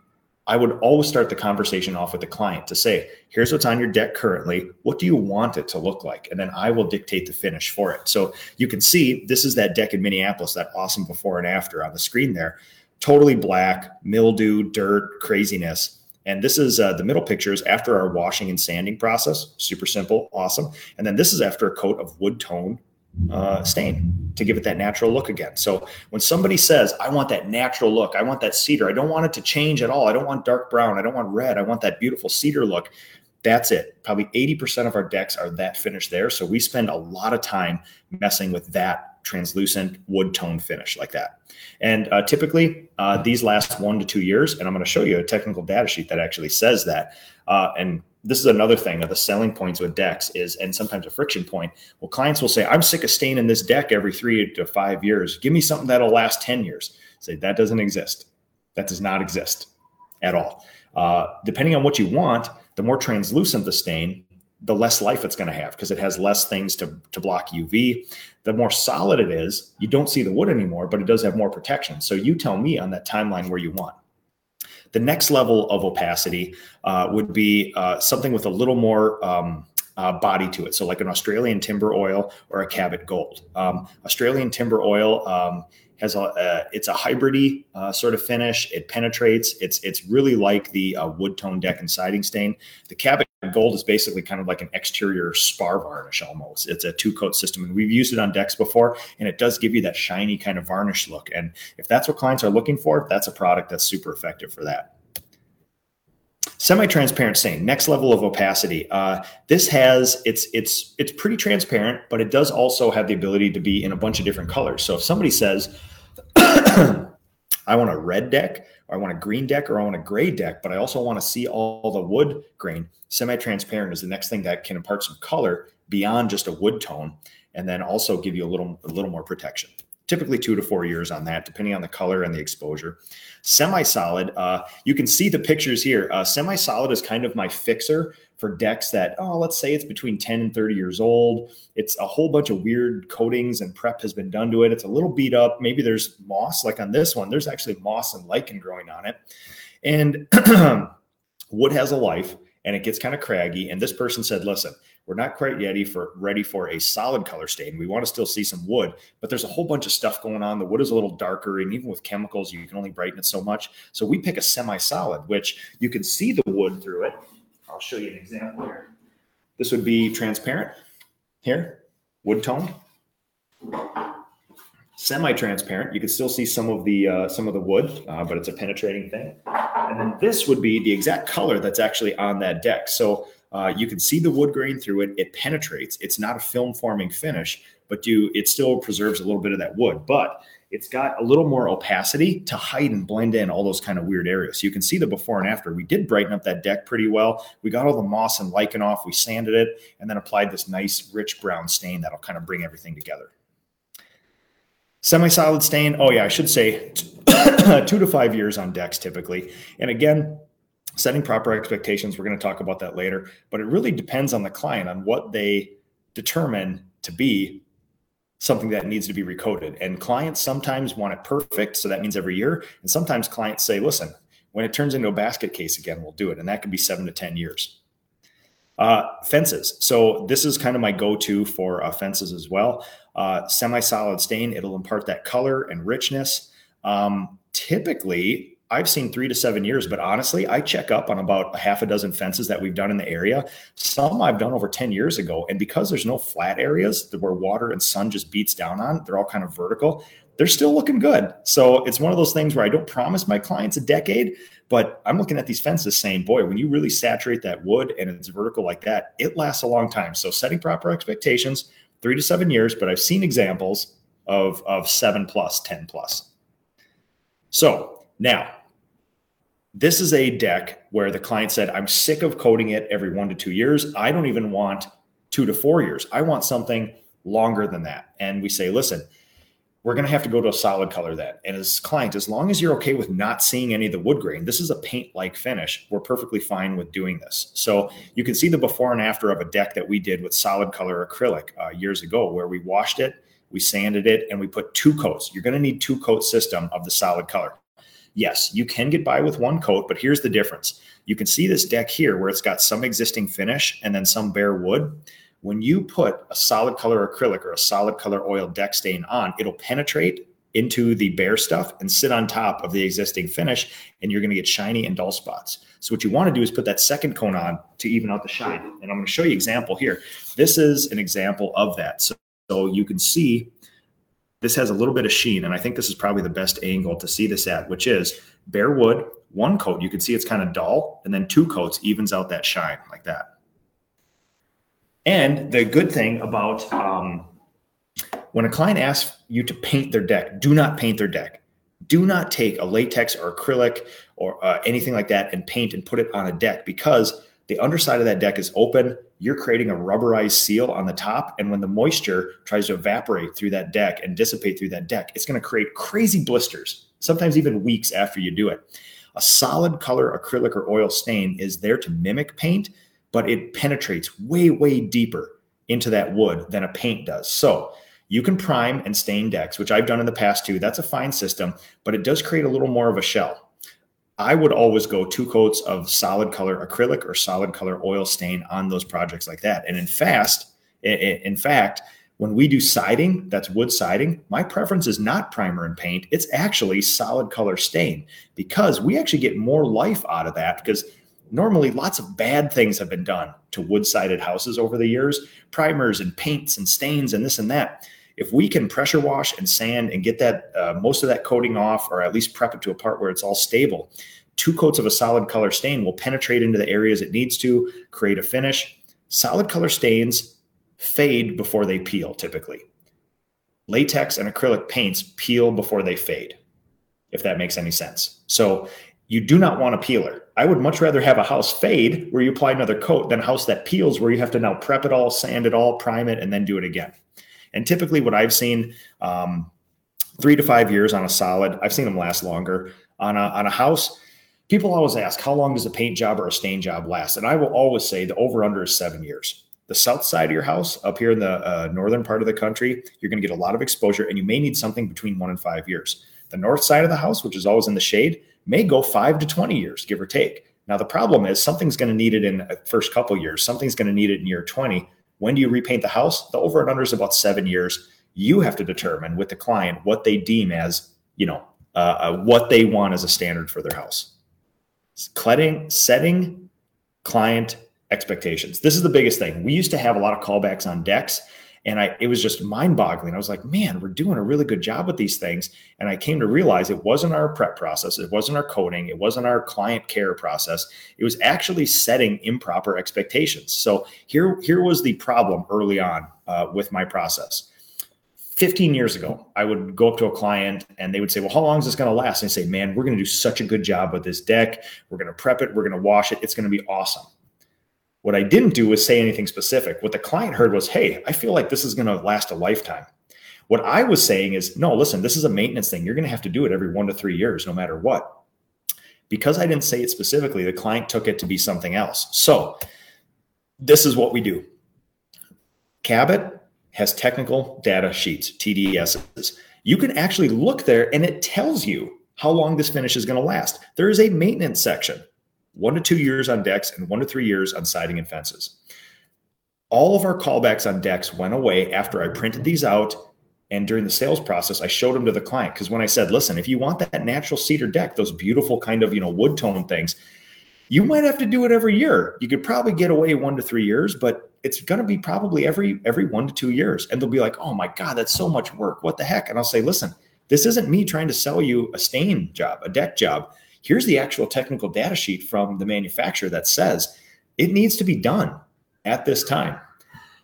Speaker 2: I would always start the conversation off with the client to say, here's what's on your deck currently. What do you want it to look like? And then I will dictate the finish for it. So you can see this is that deck in Minneapolis, that awesome before and after on the screen there. Totally black, mildew, dirt, craziness. And this is uh, the middle pictures after our washing and sanding process. Super simple, awesome. And then this is after a coat of wood tone uh, stain to give it that natural look again. So when somebody says, I want that natural look, I want that cedar, I don't want it to change at all. I don't want dark brown, I don't want red, I want that beautiful cedar look. That's it. Probably 80% of our decks are that finish there. So we spend a lot of time messing with that translucent wood tone finish like that. And uh, typically, uh, these last one to two years. And I'm going to show you a technical data sheet that actually says that. Uh, and this is another thing of the selling points with decks is, and sometimes a friction point. Well, clients will say, I'm sick of staining this deck every three to five years. Give me something that'll last 10 years. Say that doesn't exist. That does not exist at all. Uh, depending on what you want, the more translucent the stain, the less life it's going to have because it has less things to, to block UV. The more solid it is, you don't see the wood anymore, but it does have more protection. So you tell me on that timeline where you want. The next level of opacity uh, would be uh, something with a little more um, uh, body to it. So, like an Australian timber oil or a Cabot Gold. Um, Australian timber oil um, has a, uh, it's a hybridy uh, sort of finish. It penetrates. It's it's really like the uh, wood tone deck and siding stain. The Cabot Gold is basically kind of like an exterior spar varnish almost. It's a two coat system, and we've used it on decks before, and it does give you that shiny kind of varnish look. And if that's what clients are looking for, that's a product that's super effective for that semi-transparent stain next level of opacity uh, this has it's it's it's pretty transparent but it does also have the ability to be in a bunch of different colors so if somebody says i want a red deck i want a green deck or i want a gray deck but i also want to see all the wood grain semi-transparent is the next thing that can impart some color beyond just a wood tone and then also give you a little a little more protection typically two to four years on that, depending on the color and the exposure. Semi solid, uh, you can see the pictures here. Uh, Semi solid is kind of my fixer for decks that, oh, let's say it's between 10 and 30 years old. It's a whole bunch of weird coatings and prep has been done to it. It's a little beat up. Maybe there's moss, like on this one, there's actually moss and lichen growing on it. And wood has a life and it gets kind of craggy. And this person said, listen, we're not quite ready for ready for a solid color stain. We want to still see some wood, but there's a whole bunch of stuff going on. The wood is a little darker, and even with chemicals, you can only brighten it so much. So we pick a semi-solid, which you can see the wood through it. I'll show you an example here. This would be transparent here, wood tone. Semi-transparent, you can still see some of the uh, some of the wood, uh, but it's a penetrating thing. And then this would be the exact color that's actually on that deck. So uh, you can see the wood grain through it. It penetrates. It's not a film forming finish, but you it still preserves a little bit of that wood. But it's got a little more opacity to hide and blend in all those kind of weird areas. So you can see the before and after. We did brighten up that deck pretty well. We got all the moss and lichen off. We sanded it and then applied this nice rich brown stain that'll kind of bring everything together. Semi-solid stain. Oh yeah, I should say two to five years on decks typically. And again, setting proper expectations. We're going to talk about that later, but it really depends on the client on what they determine to be something that needs to be recoated. And clients sometimes want it perfect. So that means every year. And sometimes clients say, listen, when it turns into a basket case again, we'll do it. And that could be seven to 10 years. Uh, fences. So this is kind of my go-to for uh, fences as well. Uh, semi-solid stain. It'll impart that color and richness. Um, typically, I've seen three to seven years, but honestly, I check up on about a half a dozen fences that we've done in the area. Some I've done over 10 years ago. And because there's no flat areas where water and sun just beats down on, they're all kind of vertical. They're still looking good. So it's one of those things where I don't promise my clients a decade, but I'm looking at these fences saying, boy, when you really saturate that wood and it's vertical like that, it lasts a long time. So setting proper expectations, three to seven years, but I've seen examples of, of seven plus, 10 plus. So now, this is a deck where the client said, I'm sick of coating it every one to two years. I don't even want two to four years. I want something longer than that. And we say, listen, we're going to have to go to a solid color then. And as client, as long as you're okay with not seeing any of the wood grain, this is a paint like finish. We're perfectly fine with doing this. So you can see the before and after of a deck that we did with solid color acrylic uh, years ago, where we washed it, we sanded it, and we put two coats. You're going to need two coat system of the solid color yes, you can get by with one coat, but here's the difference. You can see this deck here where it's got some existing finish and then some bare wood. When you put a solid color acrylic or a solid color oil deck stain on, it'll penetrate into the bare stuff and sit on top of the existing finish, and you're going to get shiny and dull spots. So what you want to do is put that second coat on to even out the shine. And I'm going to show you example here. This is an example of that. So, so you can see this has a little bit of sheen, and I think this is probably the best angle to see this at, which is bare wood, one coat. You can see it's kind of dull, and then two coats evens out that shine like that. And the good thing about um, when a client asks you to paint their deck, do not paint their deck. Do not take a latex or acrylic or uh, anything like that and paint and put it on a deck because the underside of that deck is open. You're creating a rubberized seal on the top. And when the moisture tries to evaporate through that deck and dissipate through that deck, it's going to create crazy blisters, sometimes even weeks after you do it. A solid color acrylic or oil stain is there to mimic paint, but it penetrates way, way deeper into that wood than a paint does. So you can prime and stain decks, which I've done in the past too. That's a fine system, but it does create a little more of a shell. I would always go two coats of solid color acrylic or solid color oil stain on those projects like that. And in fast, in fact, when we do siding, that's wood siding, my preference is not primer and paint. It's actually solid color stain because we actually get more life out of that because normally lots of bad things have been done to wood sided houses over the years, primers and paints and stains and this and that if we can pressure wash and sand and get that uh, most of that coating off, or at least prep it to a part where it's all stable, two coats of a solid color stain will penetrate into the areas it needs to, create a finish. Solid color stains fade before they peel, typically. Latex and acrylic paints peel before they fade, if that makes any sense. So you do not want a peeler. I would much rather have a house fade where you apply another coat than a house that peels where you have to now prep it all, sand it all, prime it, and then do it again. And typically, what I've seen, um, three to five years on a solid. I've seen them last longer on a on a house. People always ask, how long does a paint job or a stain job last? And I will always say the over under is seven years. The south side of your house, up here in the uh, northern part of the country, you're going to get a lot of exposure, and you may need something between one and five years. The north side of the house, which is always in the shade, may go five to 20 years, give or take. Now, the problem is something's going to need it in the first couple years, something's going to need it in year 20. When do you repaint the house? The over and under is about seven years. You have to determine with the client what they deem as, you know, uh, uh, what they want as a standard for their house. Setting, setting client expectations. This is the biggest thing. We used to have a lot of callbacks on decks and I it was just mind-boggling. I was like, man, we're doing a really good job with these things. And I came to realize it wasn't our prep process, it wasn't our coating, it wasn't our client care process. It was actually setting improper expectations. So here, here was the problem early on uh, with my process. 15 years ago, I would go up to a client and they would say, Well, how long is this going to last? And I say, Man, we're going to do such a good job with this deck. We're going to prep it. We're going to wash it. It's going to be awesome. What I didn't do was say anything specific. What the client heard was, Hey, I feel like this is going to last a lifetime. What I was saying is, No, listen, this is a maintenance thing. You're going to have to do it every one to three years, no matter what. Because I didn't say it specifically, the client took it to be something else. So, this is what we do. Cabot has technical data sheets, TDSs. You can actually look there and it tells you how long this finish is going to last. There is a maintenance section, one to two years on decks and one to three years on siding and fences. All of our callbacks on decks went away after I printed these out. And during the sales process, I showed them to the client because when I said, listen, if you want that natural cedar deck, those beautiful kind of, you know, wood tone things, you might have to do it every year. You could probably get away one to three years, but it's going to be probably every every one to two years. And they'll be like, "Oh my god, that's so much work. What the heck?" And I'll say, "Listen, this isn't me trying to sell you a stain job, a deck job. Here's the actual technical data sheet from the manufacturer that says it needs to be done at this time."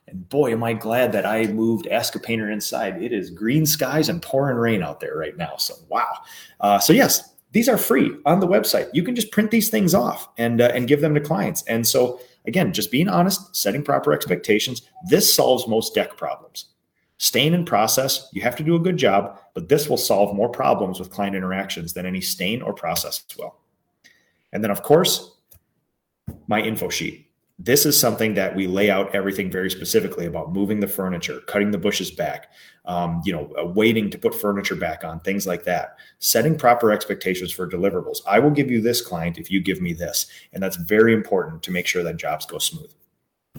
Speaker 2: And boy, am I glad that I moved Ask a Painter inside. It is green skies and pouring rain out there right now. So wow. Uh, so yes, these are free on the website. You can just print these things off and uh, and give them to clients. And so again, just being honest, setting proper expectations. This solves most deck problems. Stain and process, you have to do a good job, but this will solve more problems with client interactions than any stain or process will. And then, of course, my info sheet this is something that we lay out everything very specifically about moving the furniture, cutting the bushes back, um, you know, uh, waiting to put furniture back on, things like that. Setting proper expectations for deliverables. I will give you this client if you give me this, and that's very important to make sure that jobs go smooth.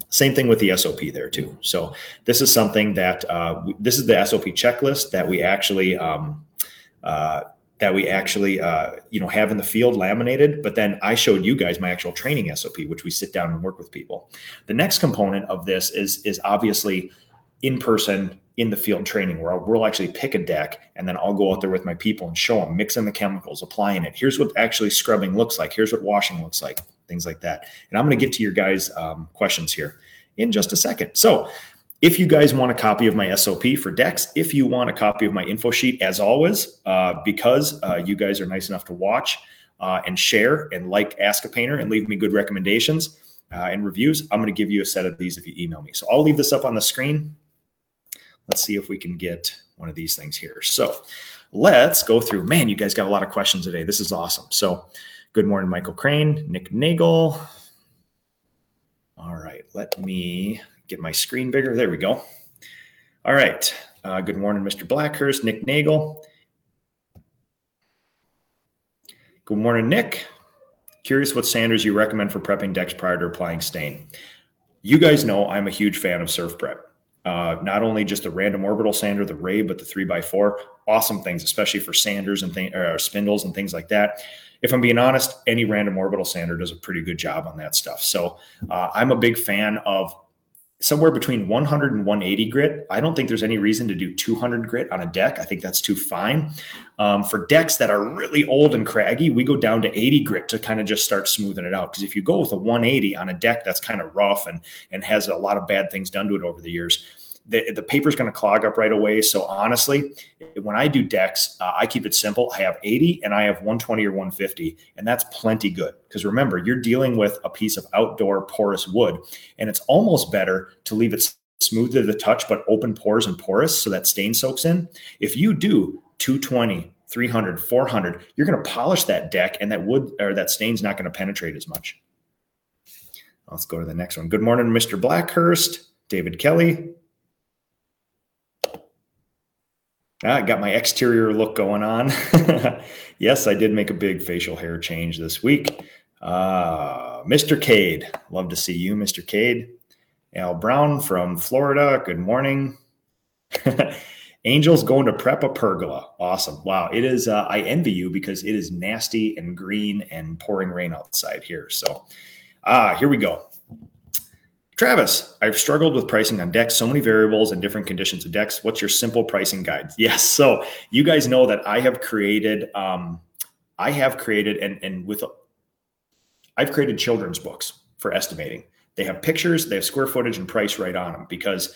Speaker 2: Same thing with the SOP there too. So this is something that uh, this is the SOP checklist that we actually um, uh, that we actually uh, you know have in the field laminated but then i showed you guys my actual training sop which we sit down and work with people the next component of this is is obviously in person in the field training where we'll actually pick a deck and then I'll go out there with my people and show them mixing the chemicals, applying it. Here's what actually scrubbing looks like. Here's what washing looks like, things like that. And I'm going to get to your guys' um, questions here in just a second. So if you guys want a copy of my SOP for decks, if you want a copy of my info sheet, as always, uh, because uh, you guys are nice enough to watch uh, and share and like Ask a Painter and leave me good recommendations uh, and reviews, I'm going to give you a set of these if you email me. So I'll leave this up on the screen. Let's see if we can get one of these things here. So let's go through. Man, you guys got a lot of questions today. This is awesome. So good morning, Michael Crane, Nick Nagel. All right, let me get my screen bigger. There we go. All right. Uh, good morning, Mr. Blackhurst, Nick Nagel. Good morning, Nick. Curious what sanders you recommend for prepping decks prior to applying stain. You guys know I'm a huge fan of Surf Prep. Uh, not only just the random orbital sander, the Ray, but the three by four. Awesome things, especially for sanders and th- spindles and things like that. If I'm being honest, any random orbital sander does a pretty good job on that stuff. So uh, I'm a big fan of somewhere between 100 and 180 grit. I don't think there's any reason to do 200 grit on a deck. I think that's too fine. Um, for decks that are really old and craggy, we go down to 80 grit to kind of just start smoothing it out. Because if you go with a 180 on a deck that's kind of rough and and has a lot of bad things done to it over the years, the, the paper's going to clog up right away. So honestly, when I do decks, uh, I keep it simple. I have 80 and I have 120 or 150, and that's plenty good. Because remember, you're dealing with a piece of outdoor porous wood, and it's almost better to leave it smooth to the touch, but open pores and porous so that stain soaks in. If you do 220, 300, 400, you're going to polish that deck and that wood or that stain's not going to penetrate as much. Let's go to the next one. Good morning, Mr. Blackhurst, David Kelly. Ah, I got my exterior look going on. yes, I did make a big facial hair change this week. Uh, Mr. Cade, love to see you, Mr. Cade. Al Brown from Florida, good morning. Angels going to prep a pergola. Awesome. Wow. It is, uh, I envy you because it is nasty and green and pouring rain outside here. So, ah, here we go. Travis, I've struggled with pricing on decks, so many variables and different conditions of decks. What's your simple pricing guide? Yes. So you guys know that I have created, um, I have created, and, and with, I've created children's books for estimating. They have pictures, they have square footage and price right on them because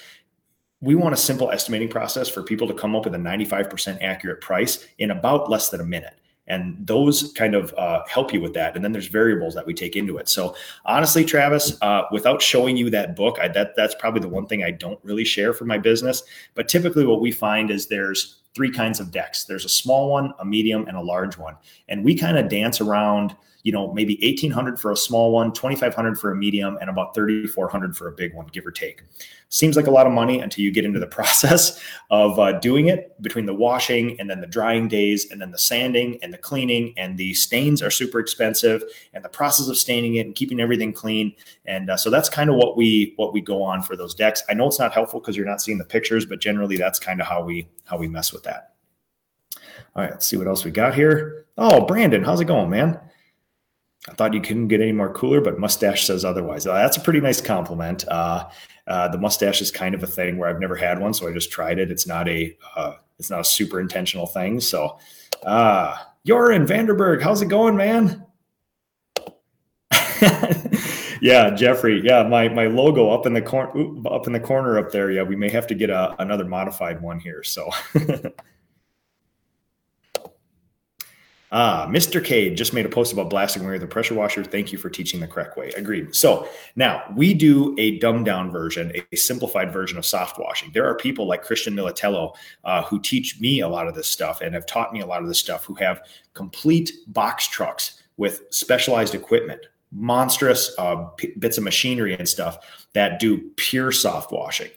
Speaker 2: we want a simple estimating process for people to come up with a 95% accurate price in about less than a minute and those kind of uh, help you with that. And then there's variables that we take into it. So honestly travis uh, without showing you that book I, that that's probably the one thing i don't really share for my business. But typically what we find is there's three kinds of decks. There's a small one a medium and a large one. And we kind of dance around you know maybe 1800 for a small one 2500 for a medium and about 3400 for a big one give or take Seems like a lot of money until you get into the process of uh, doing it between the washing and then the drying days and then the sanding and the cleaning and the stains are super expensive and the process of staining it and keeping everything clean. And uh, so that's kind of what we what we go on for those decks. I know it's not helpful because you're not seeing the pictures, but generally that's kind of how we how we mess with that. All right, let's see what else we got here. Oh, Brandon, how's it going, man? I thought you couldn't get any more cooler, but mustache says otherwise. Uh, that's a pretty nice compliment. Uh, uh, the mustache is kind of a thing where I've never had one, so I just tried it. It's not a uh, it's not a super intentional thing. So, uh, you're in Vanderburg. How's it going, man? yeah, Jeffrey. Yeah, my my logo up in the corner up in the corner up there. Yeah, we may have to get a, another modified one here. So. Ah, Mr. Cade just made a post about blasting away with a pressure washer. Thank you for teaching the correct way. Agreed. So now we do a dumbed down version, a simplified version of soft washing. There are people like Christian Militello uh, who teach me a lot of this stuff and have taught me a lot of this stuff who have complete box trucks with specialized equipment, monstrous uh, p- bits of machinery and stuff that do pure soft washing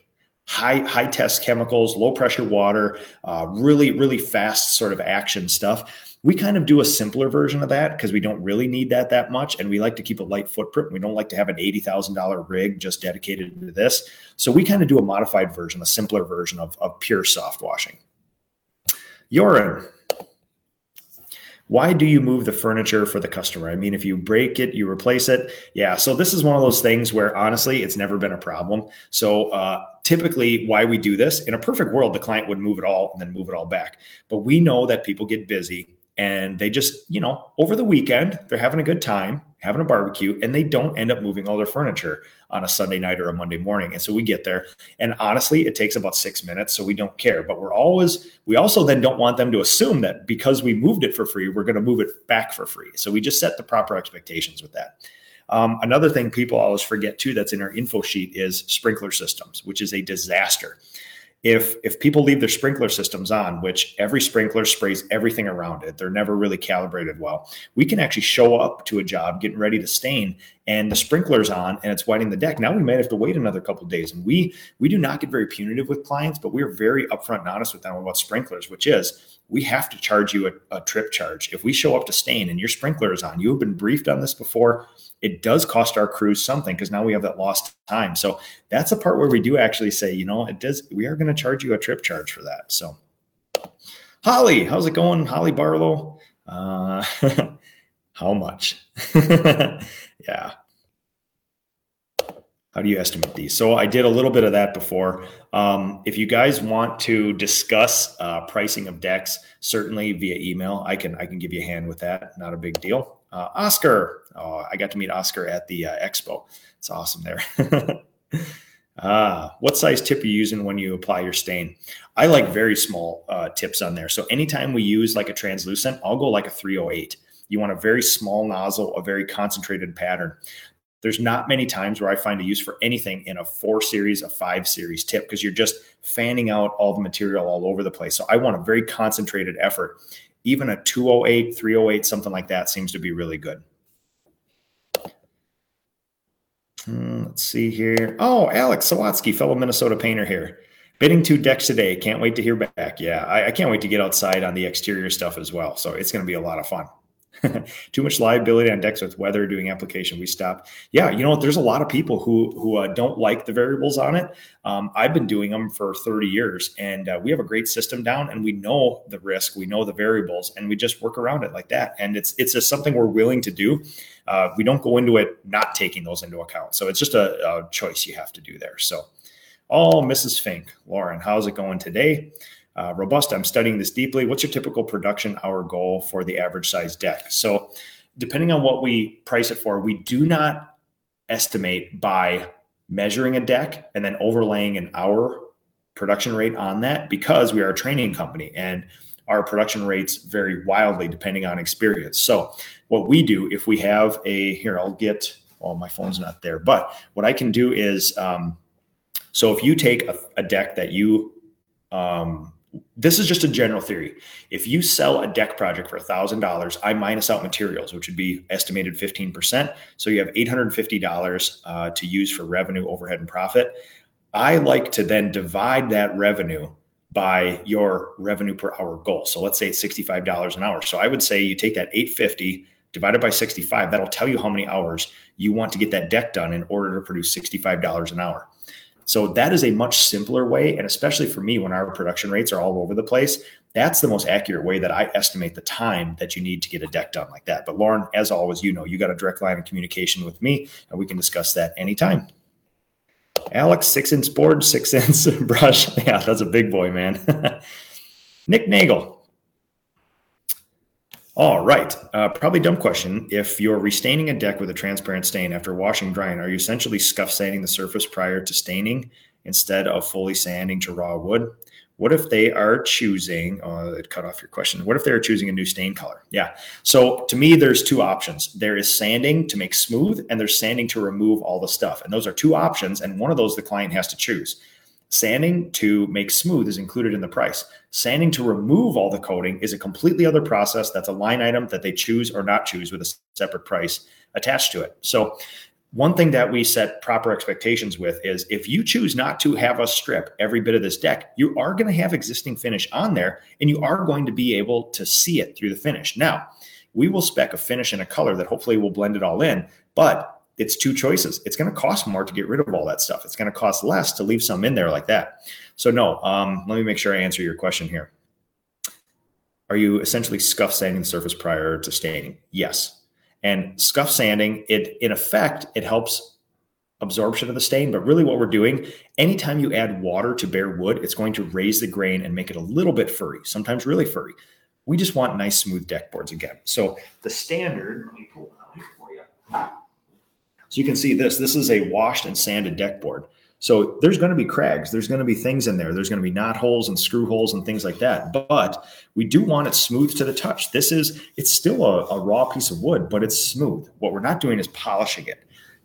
Speaker 2: high high test chemicals, low pressure water, uh, really really fast sort of action stuff. We kind of do a simpler version of that because we don't really need that that much, and we like to keep a light footprint. We don't like to have an eighty thousand dollar rig just dedicated to this. So we kind of do a modified version, a simpler version of, of pure soft washing. Yorin, why do you move the furniture for the customer? I mean, if you break it, you replace it. Yeah. So this is one of those things where honestly, it's never been a problem. So uh, typically, why we do this in a perfect world, the client would move it all and then move it all back. But we know that people get busy and they just, you know, over the weekend, they're having a good time, having a barbecue, and they don't end up moving all their furniture on a Sunday night or a Monday morning. And so we get there, and honestly, it takes about six minutes, so we don't care. But we're always, we also then don't want them to assume that because we moved it for free, we're going to move it back for free. So we just set the proper expectations with that. Um, another thing people always forget too that's in our info sheet is sprinkler systems, which is a disaster if if people leave their sprinkler systems on which every sprinkler sprays everything around it they're never really calibrated well we can actually show up to a job getting ready to stain and the sprinkler's on and it's whitening the deck now we might have to wait another couple days and we we do not get very punitive with clients but we're very upfront and honest with them about sprinklers which is we have to charge you a, a trip charge if we show up to stain and your sprinkler is on you have been briefed on this before it does cost our crews something because now we have that lost time. So that's a part where we do actually say, you know, it does, we are going to charge you a trip charge for that. So, Holly, how's it going? Holly Barlow? Uh, how much? yeah. How do you estimate these? So I did a little bit of that before. Um, if you guys want to discuss uh, pricing of decks, certainly via email, I can I can give you a hand with that. Not a big deal. Uh, Oscar, oh, I got to meet Oscar at the uh, expo. It's awesome there. Ah, what size tip are you using when you apply your stain? I like very small uh, tips on there. So anytime we use like a translucent, I'll go like a 308. You want a very small nozzle, a very concentrated pattern. there's not many times where I find a use for anything in a four series, a five series tip because you're just fanning out all the material all over the place. So I want a very concentrated effort. Even a 208, 308, something like that seems to be really good. Hmm, let's see here. Oh, Alex Sawatsky, fellow Minnesota painter here. Bidding two decks today. Can't wait to hear back. Yeah, I, I can't wait to get outside on the exterior stuff as well. So it's going to be a lot of fun. too much liability on decks with weather doing application. We stop. Yeah, you know There's a lot of people who who uh, don't like the variables on it. Um, I've been doing them for 30 years, and uh, we have a great system down, and we know the risk, we know the variables, and we just work around it like that. And it's it's just something we're willing to do. Uh, we don't go into it not taking those into account. So it's just a, a choice you have to do there. So, oh, Mrs. Fink, Lauren, how's it going today? Uh, robust. I'm studying this deeply. What's your typical production hour goal for the average size deck? So, depending on what we price it for, we do not estimate by measuring a deck and then overlaying an hour production rate on that because we are a training company and our production rates vary wildly depending on experience. So, what we do if we have a here, I'll get. Oh, my phone's not there, but what I can do is, um, so if you take a, a deck that you um, this is just a general theory. If you sell a deck project for $1,000, I minus out materials, which would be estimated 15%. So you have $850 uh, to use for revenue, overhead, and profit. I like to then divide that revenue by your revenue per hour goal. So let's say it's $65 an hour. So I would say you take that 850 divided by 65. That'll tell you how many hours you want to get that deck done in order to produce $65 an hour. So that is a much simpler way. And especially for me, when our production rates are all over the place, that's the most accurate way that I estimate the time that you need to get a deck done like that. But Lauren, as always, you know, you got a direct line of communication with me, and we can discuss that anytime. Alex, six inch board, six inch brush. Yeah, that's a big boy, man. Nick Nagel, all right. Uh, probably dumb question. If you're restaining a deck with a transparent stain after washing drying, are you essentially scuff sanding the surface prior to staining instead of fully sanding to raw wood? What if they are choosing, oh, it cut off your question. What if they're choosing a new stain color? Yeah. So to me, there's two options. There is sanding to make smooth, and there's sanding to remove all the stuff. And those are two options. And one of those the client has to choose. Sanding to make smooth is included in the price. Sanding to remove all the coating is a completely other process. That's a line item that they choose or not choose with a separate price attached to it. So, one thing that we set proper expectations with is if you choose not to have us strip every bit of this deck, you are going to have existing finish on there and you are going to be able to see it through the finish. Now, we will spec a finish and a color that hopefully will blend it all in, but it's two choices. It's going to cost more to get rid of all that stuff. It's going to cost less to leave some in there like that. So no, um, let me make sure I answer your question here. Are you essentially scuff sanding the surface prior to staining? Yes. And scuff sanding, it in effect, it helps absorption of the stain. But really, what we're doing, anytime you add water to bare wood, it's going to raise the grain and make it a little bit furry, sometimes really furry. We just want nice, smooth deck boards again. So the standard, let me pull for you. So you can see this. This is a washed and sanded deck board. So there's going to be crags. There's going to be things in there. There's going to be knot holes and screw holes and things like that. But we do want it smooth to the touch. This is, it's still a, a raw piece of wood, but it's smooth. What we're not doing is polishing it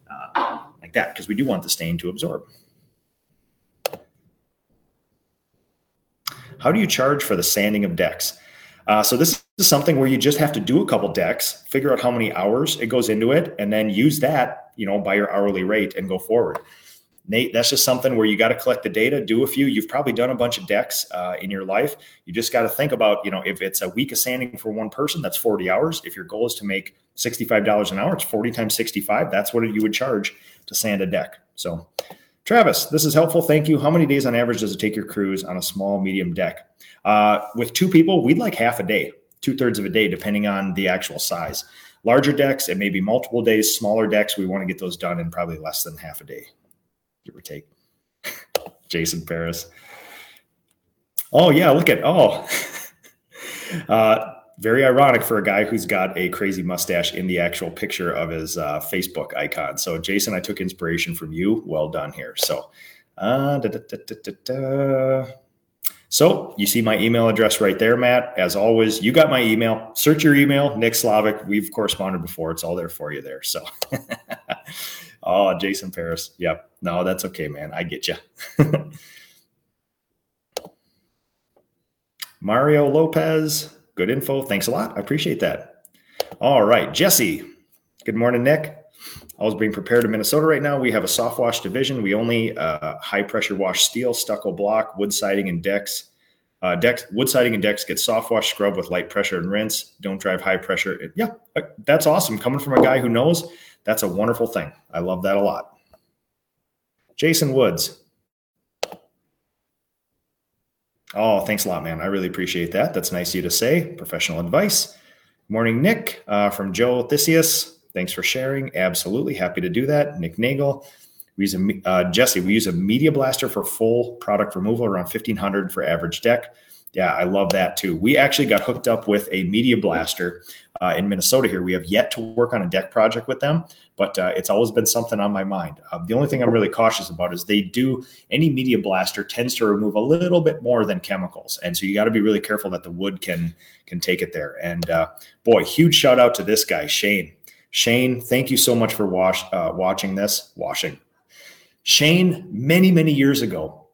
Speaker 2: uh, like that because we do want the stain to absorb. How do you charge for the sanding of decks? Uh, so this is something where you just have to do a couple decks, figure out how many hours it goes into it, and then use that, you know, by your hourly rate and go forward. Nate, that's just something where you got to collect the data, do a few. You've probably done a bunch of decks uh, in your life. You just got to think about, you know, if it's a week of sanding for one person, that's 40 hours. If your goal is to make $65 an hour, it's 40 times 65. That's what you would charge to sand a deck. So, Travis, this is helpful. Thank you. How many days on average does it take your crews on a small, medium deck? Uh, with two people, we'd like half a day, two thirds of a day, depending on the actual size. Larger decks, it may be multiple days. Smaller decks, we want to get those done in probably less than half a day, give or take. Jason Paris. Oh, yeah, look at, oh. uh, very ironic for a guy who's got a crazy mustache in the actual picture of his uh, Facebook icon. So, Jason, I took inspiration from you. Well done here. So, uh, da, da, da, so you see my email address right there, Matt. As always, you got my email. Search your email, Nick Slavik. We've corresponded before. It's all there for you there. So oh, Jason Paris. Yep. No, that's okay, man. I get you. Mario Lopez, good info. Thanks a lot. I appreciate that. All right, Jesse. Good morning, Nick. I was being prepared in Minnesota right now. We have a soft wash division. We only uh, high pressure wash steel, stucco block, wood siding, and decks. Uh, decks, wood siding and decks get soft wash, scrub with light pressure and rinse. Don't drive high pressure. It, yeah, uh, that's awesome. Coming from a guy who knows, that's a wonderful thing. I love that a lot. Jason Woods. Oh, thanks a lot, man. I really appreciate that. That's nice of you to say. Professional advice. Morning, Nick uh, from Joe Theseus. Thanks for sharing. Absolutely happy to do that. Nick Nagel. We use a uh, Jesse. We use a media blaster for full product removal, around fifteen hundred for average deck. Yeah, I love that too. We actually got hooked up with a media blaster uh, in Minnesota here. We have yet to work on a deck project with them, but uh, it's always been something on my mind. Uh, the only thing I'm really cautious about is they do any media blaster tends to remove a little bit more than chemicals, and so you got to be really careful that the wood can can take it there. And uh, boy, huge shout out to this guy Shane. Shane, thank you so much for wash, uh, watching this. Washing. Shane, many many years ago,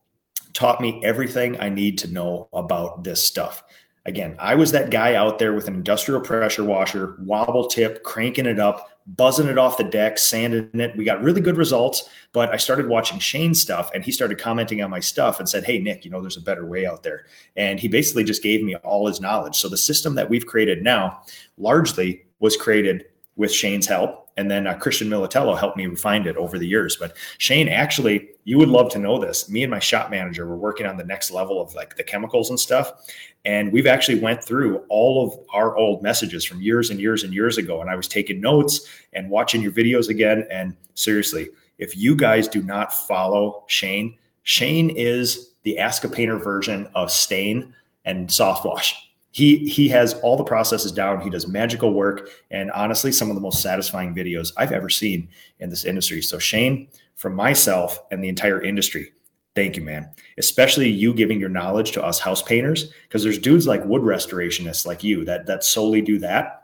Speaker 2: taught me everything I need to know about this stuff. Again, I was that guy out there with an industrial pressure washer, wobble tip, cranking it up, buzzing it off the deck, sanding it. We got really good results, but I started watching Shane's stuff and he started commenting on my stuff and said, Hey, Nick, you know, there's a better way out there. And he basically just gave me all his knowledge. So the system that we've created now largely was created with Shane's help. And then uh, Christian Militello helped me refine it over the years. But Shane, actually, you would love to know this. Me and my shop manager were working on the next level of like the chemicals and stuff. And we've actually went through all of our old messages from years and years and years ago. And I was taking notes and watching your videos again. And seriously, if you guys do not follow Shane, Shane is the Ask a Painter version of Stain and Soft Wash he he has all the processes down he does magical work and honestly some of the most satisfying videos i've ever seen in this industry so shane from myself and the entire industry thank you man especially you giving your knowledge to us house painters because there's dudes like wood restorationists like you that that solely do that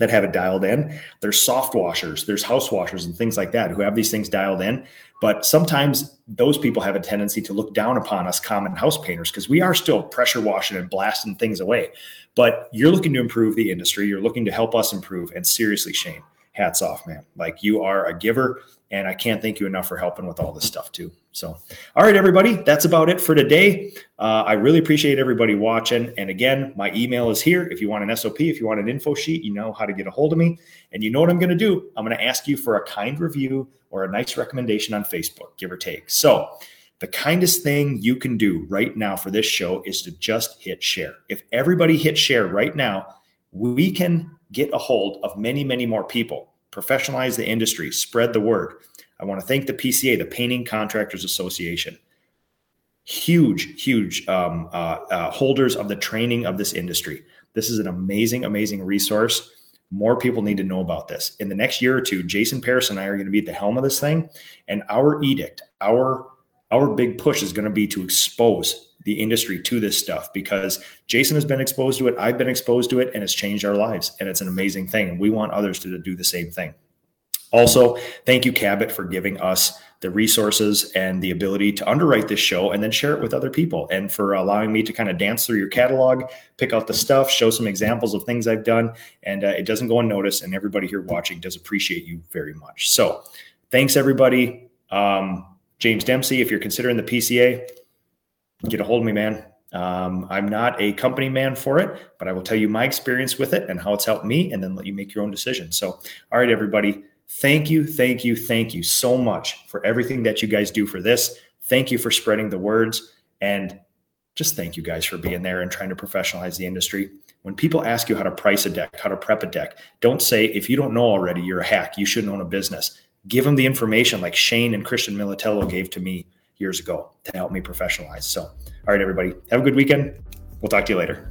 Speaker 2: that have it dialed in. There's soft washers, there's house washers and things like that who have these things dialed in. But sometimes those people have a tendency to look down upon us common house painters because we are still pressure washing and blasting things away. But you're looking to improve the industry, you're looking to help us improve. And seriously, Shane, hats off, man. Like you are a giver. And I can't thank you enough for helping with all this stuff too. So, all right, everybody, that's about it for today. Uh, I really appreciate everybody watching. And again, my email is here. If you want an SOP, if you want an info sheet, you know how to get a hold of me. And you know what I'm going to do? I'm going to ask you for a kind review or a nice recommendation on Facebook, give or take. So, the kindest thing you can do right now for this show is to just hit share. If everybody hit share right now, we can get a hold of many, many more people professionalize the industry, spread the word. I want to thank the PCA, the Painting Contractors Association. Huge, huge um, uh, uh, holders of the training of this industry. This is an amazing, amazing resource. More people need to know about this. In the next year or two, Jason Paris and I are going to be at the helm of this thing, and our edict, our our big push is going to be to expose the industry to this stuff because Jason has been exposed to it. I've been exposed to it and it's changed our lives. And it's an amazing thing. And we want others to do the same thing. Also, thank you, Cabot, for giving us the resources and the ability to underwrite this show and then share it with other people, and for allowing me to kind of dance through your catalog, pick out the stuff, show some examples of things I've done. And uh, it doesn't go unnoticed. And everybody here watching does appreciate you very much. So, thanks, everybody. Um, James Dempsey, if you're considering the PCA, get a hold of me, man. Um, I'm not a company man for it, but I will tell you my experience with it and how it's helped me, and then let you make your own decision. So, all right, everybody, thank you, thank you, thank you so much for everything that you guys do for this. Thank you for spreading the words, and just thank you guys for being there and trying to professionalize the industry. When people ask you how to price a deck, how to prep a deck, don't say, if you don't know already, you're a hack. You shouldn't own a business. Give them the information like Shane and Christian Militello gave to me years ago to help me professionalize. So, all right, everybody, have a good weekend. We'll talk to you later.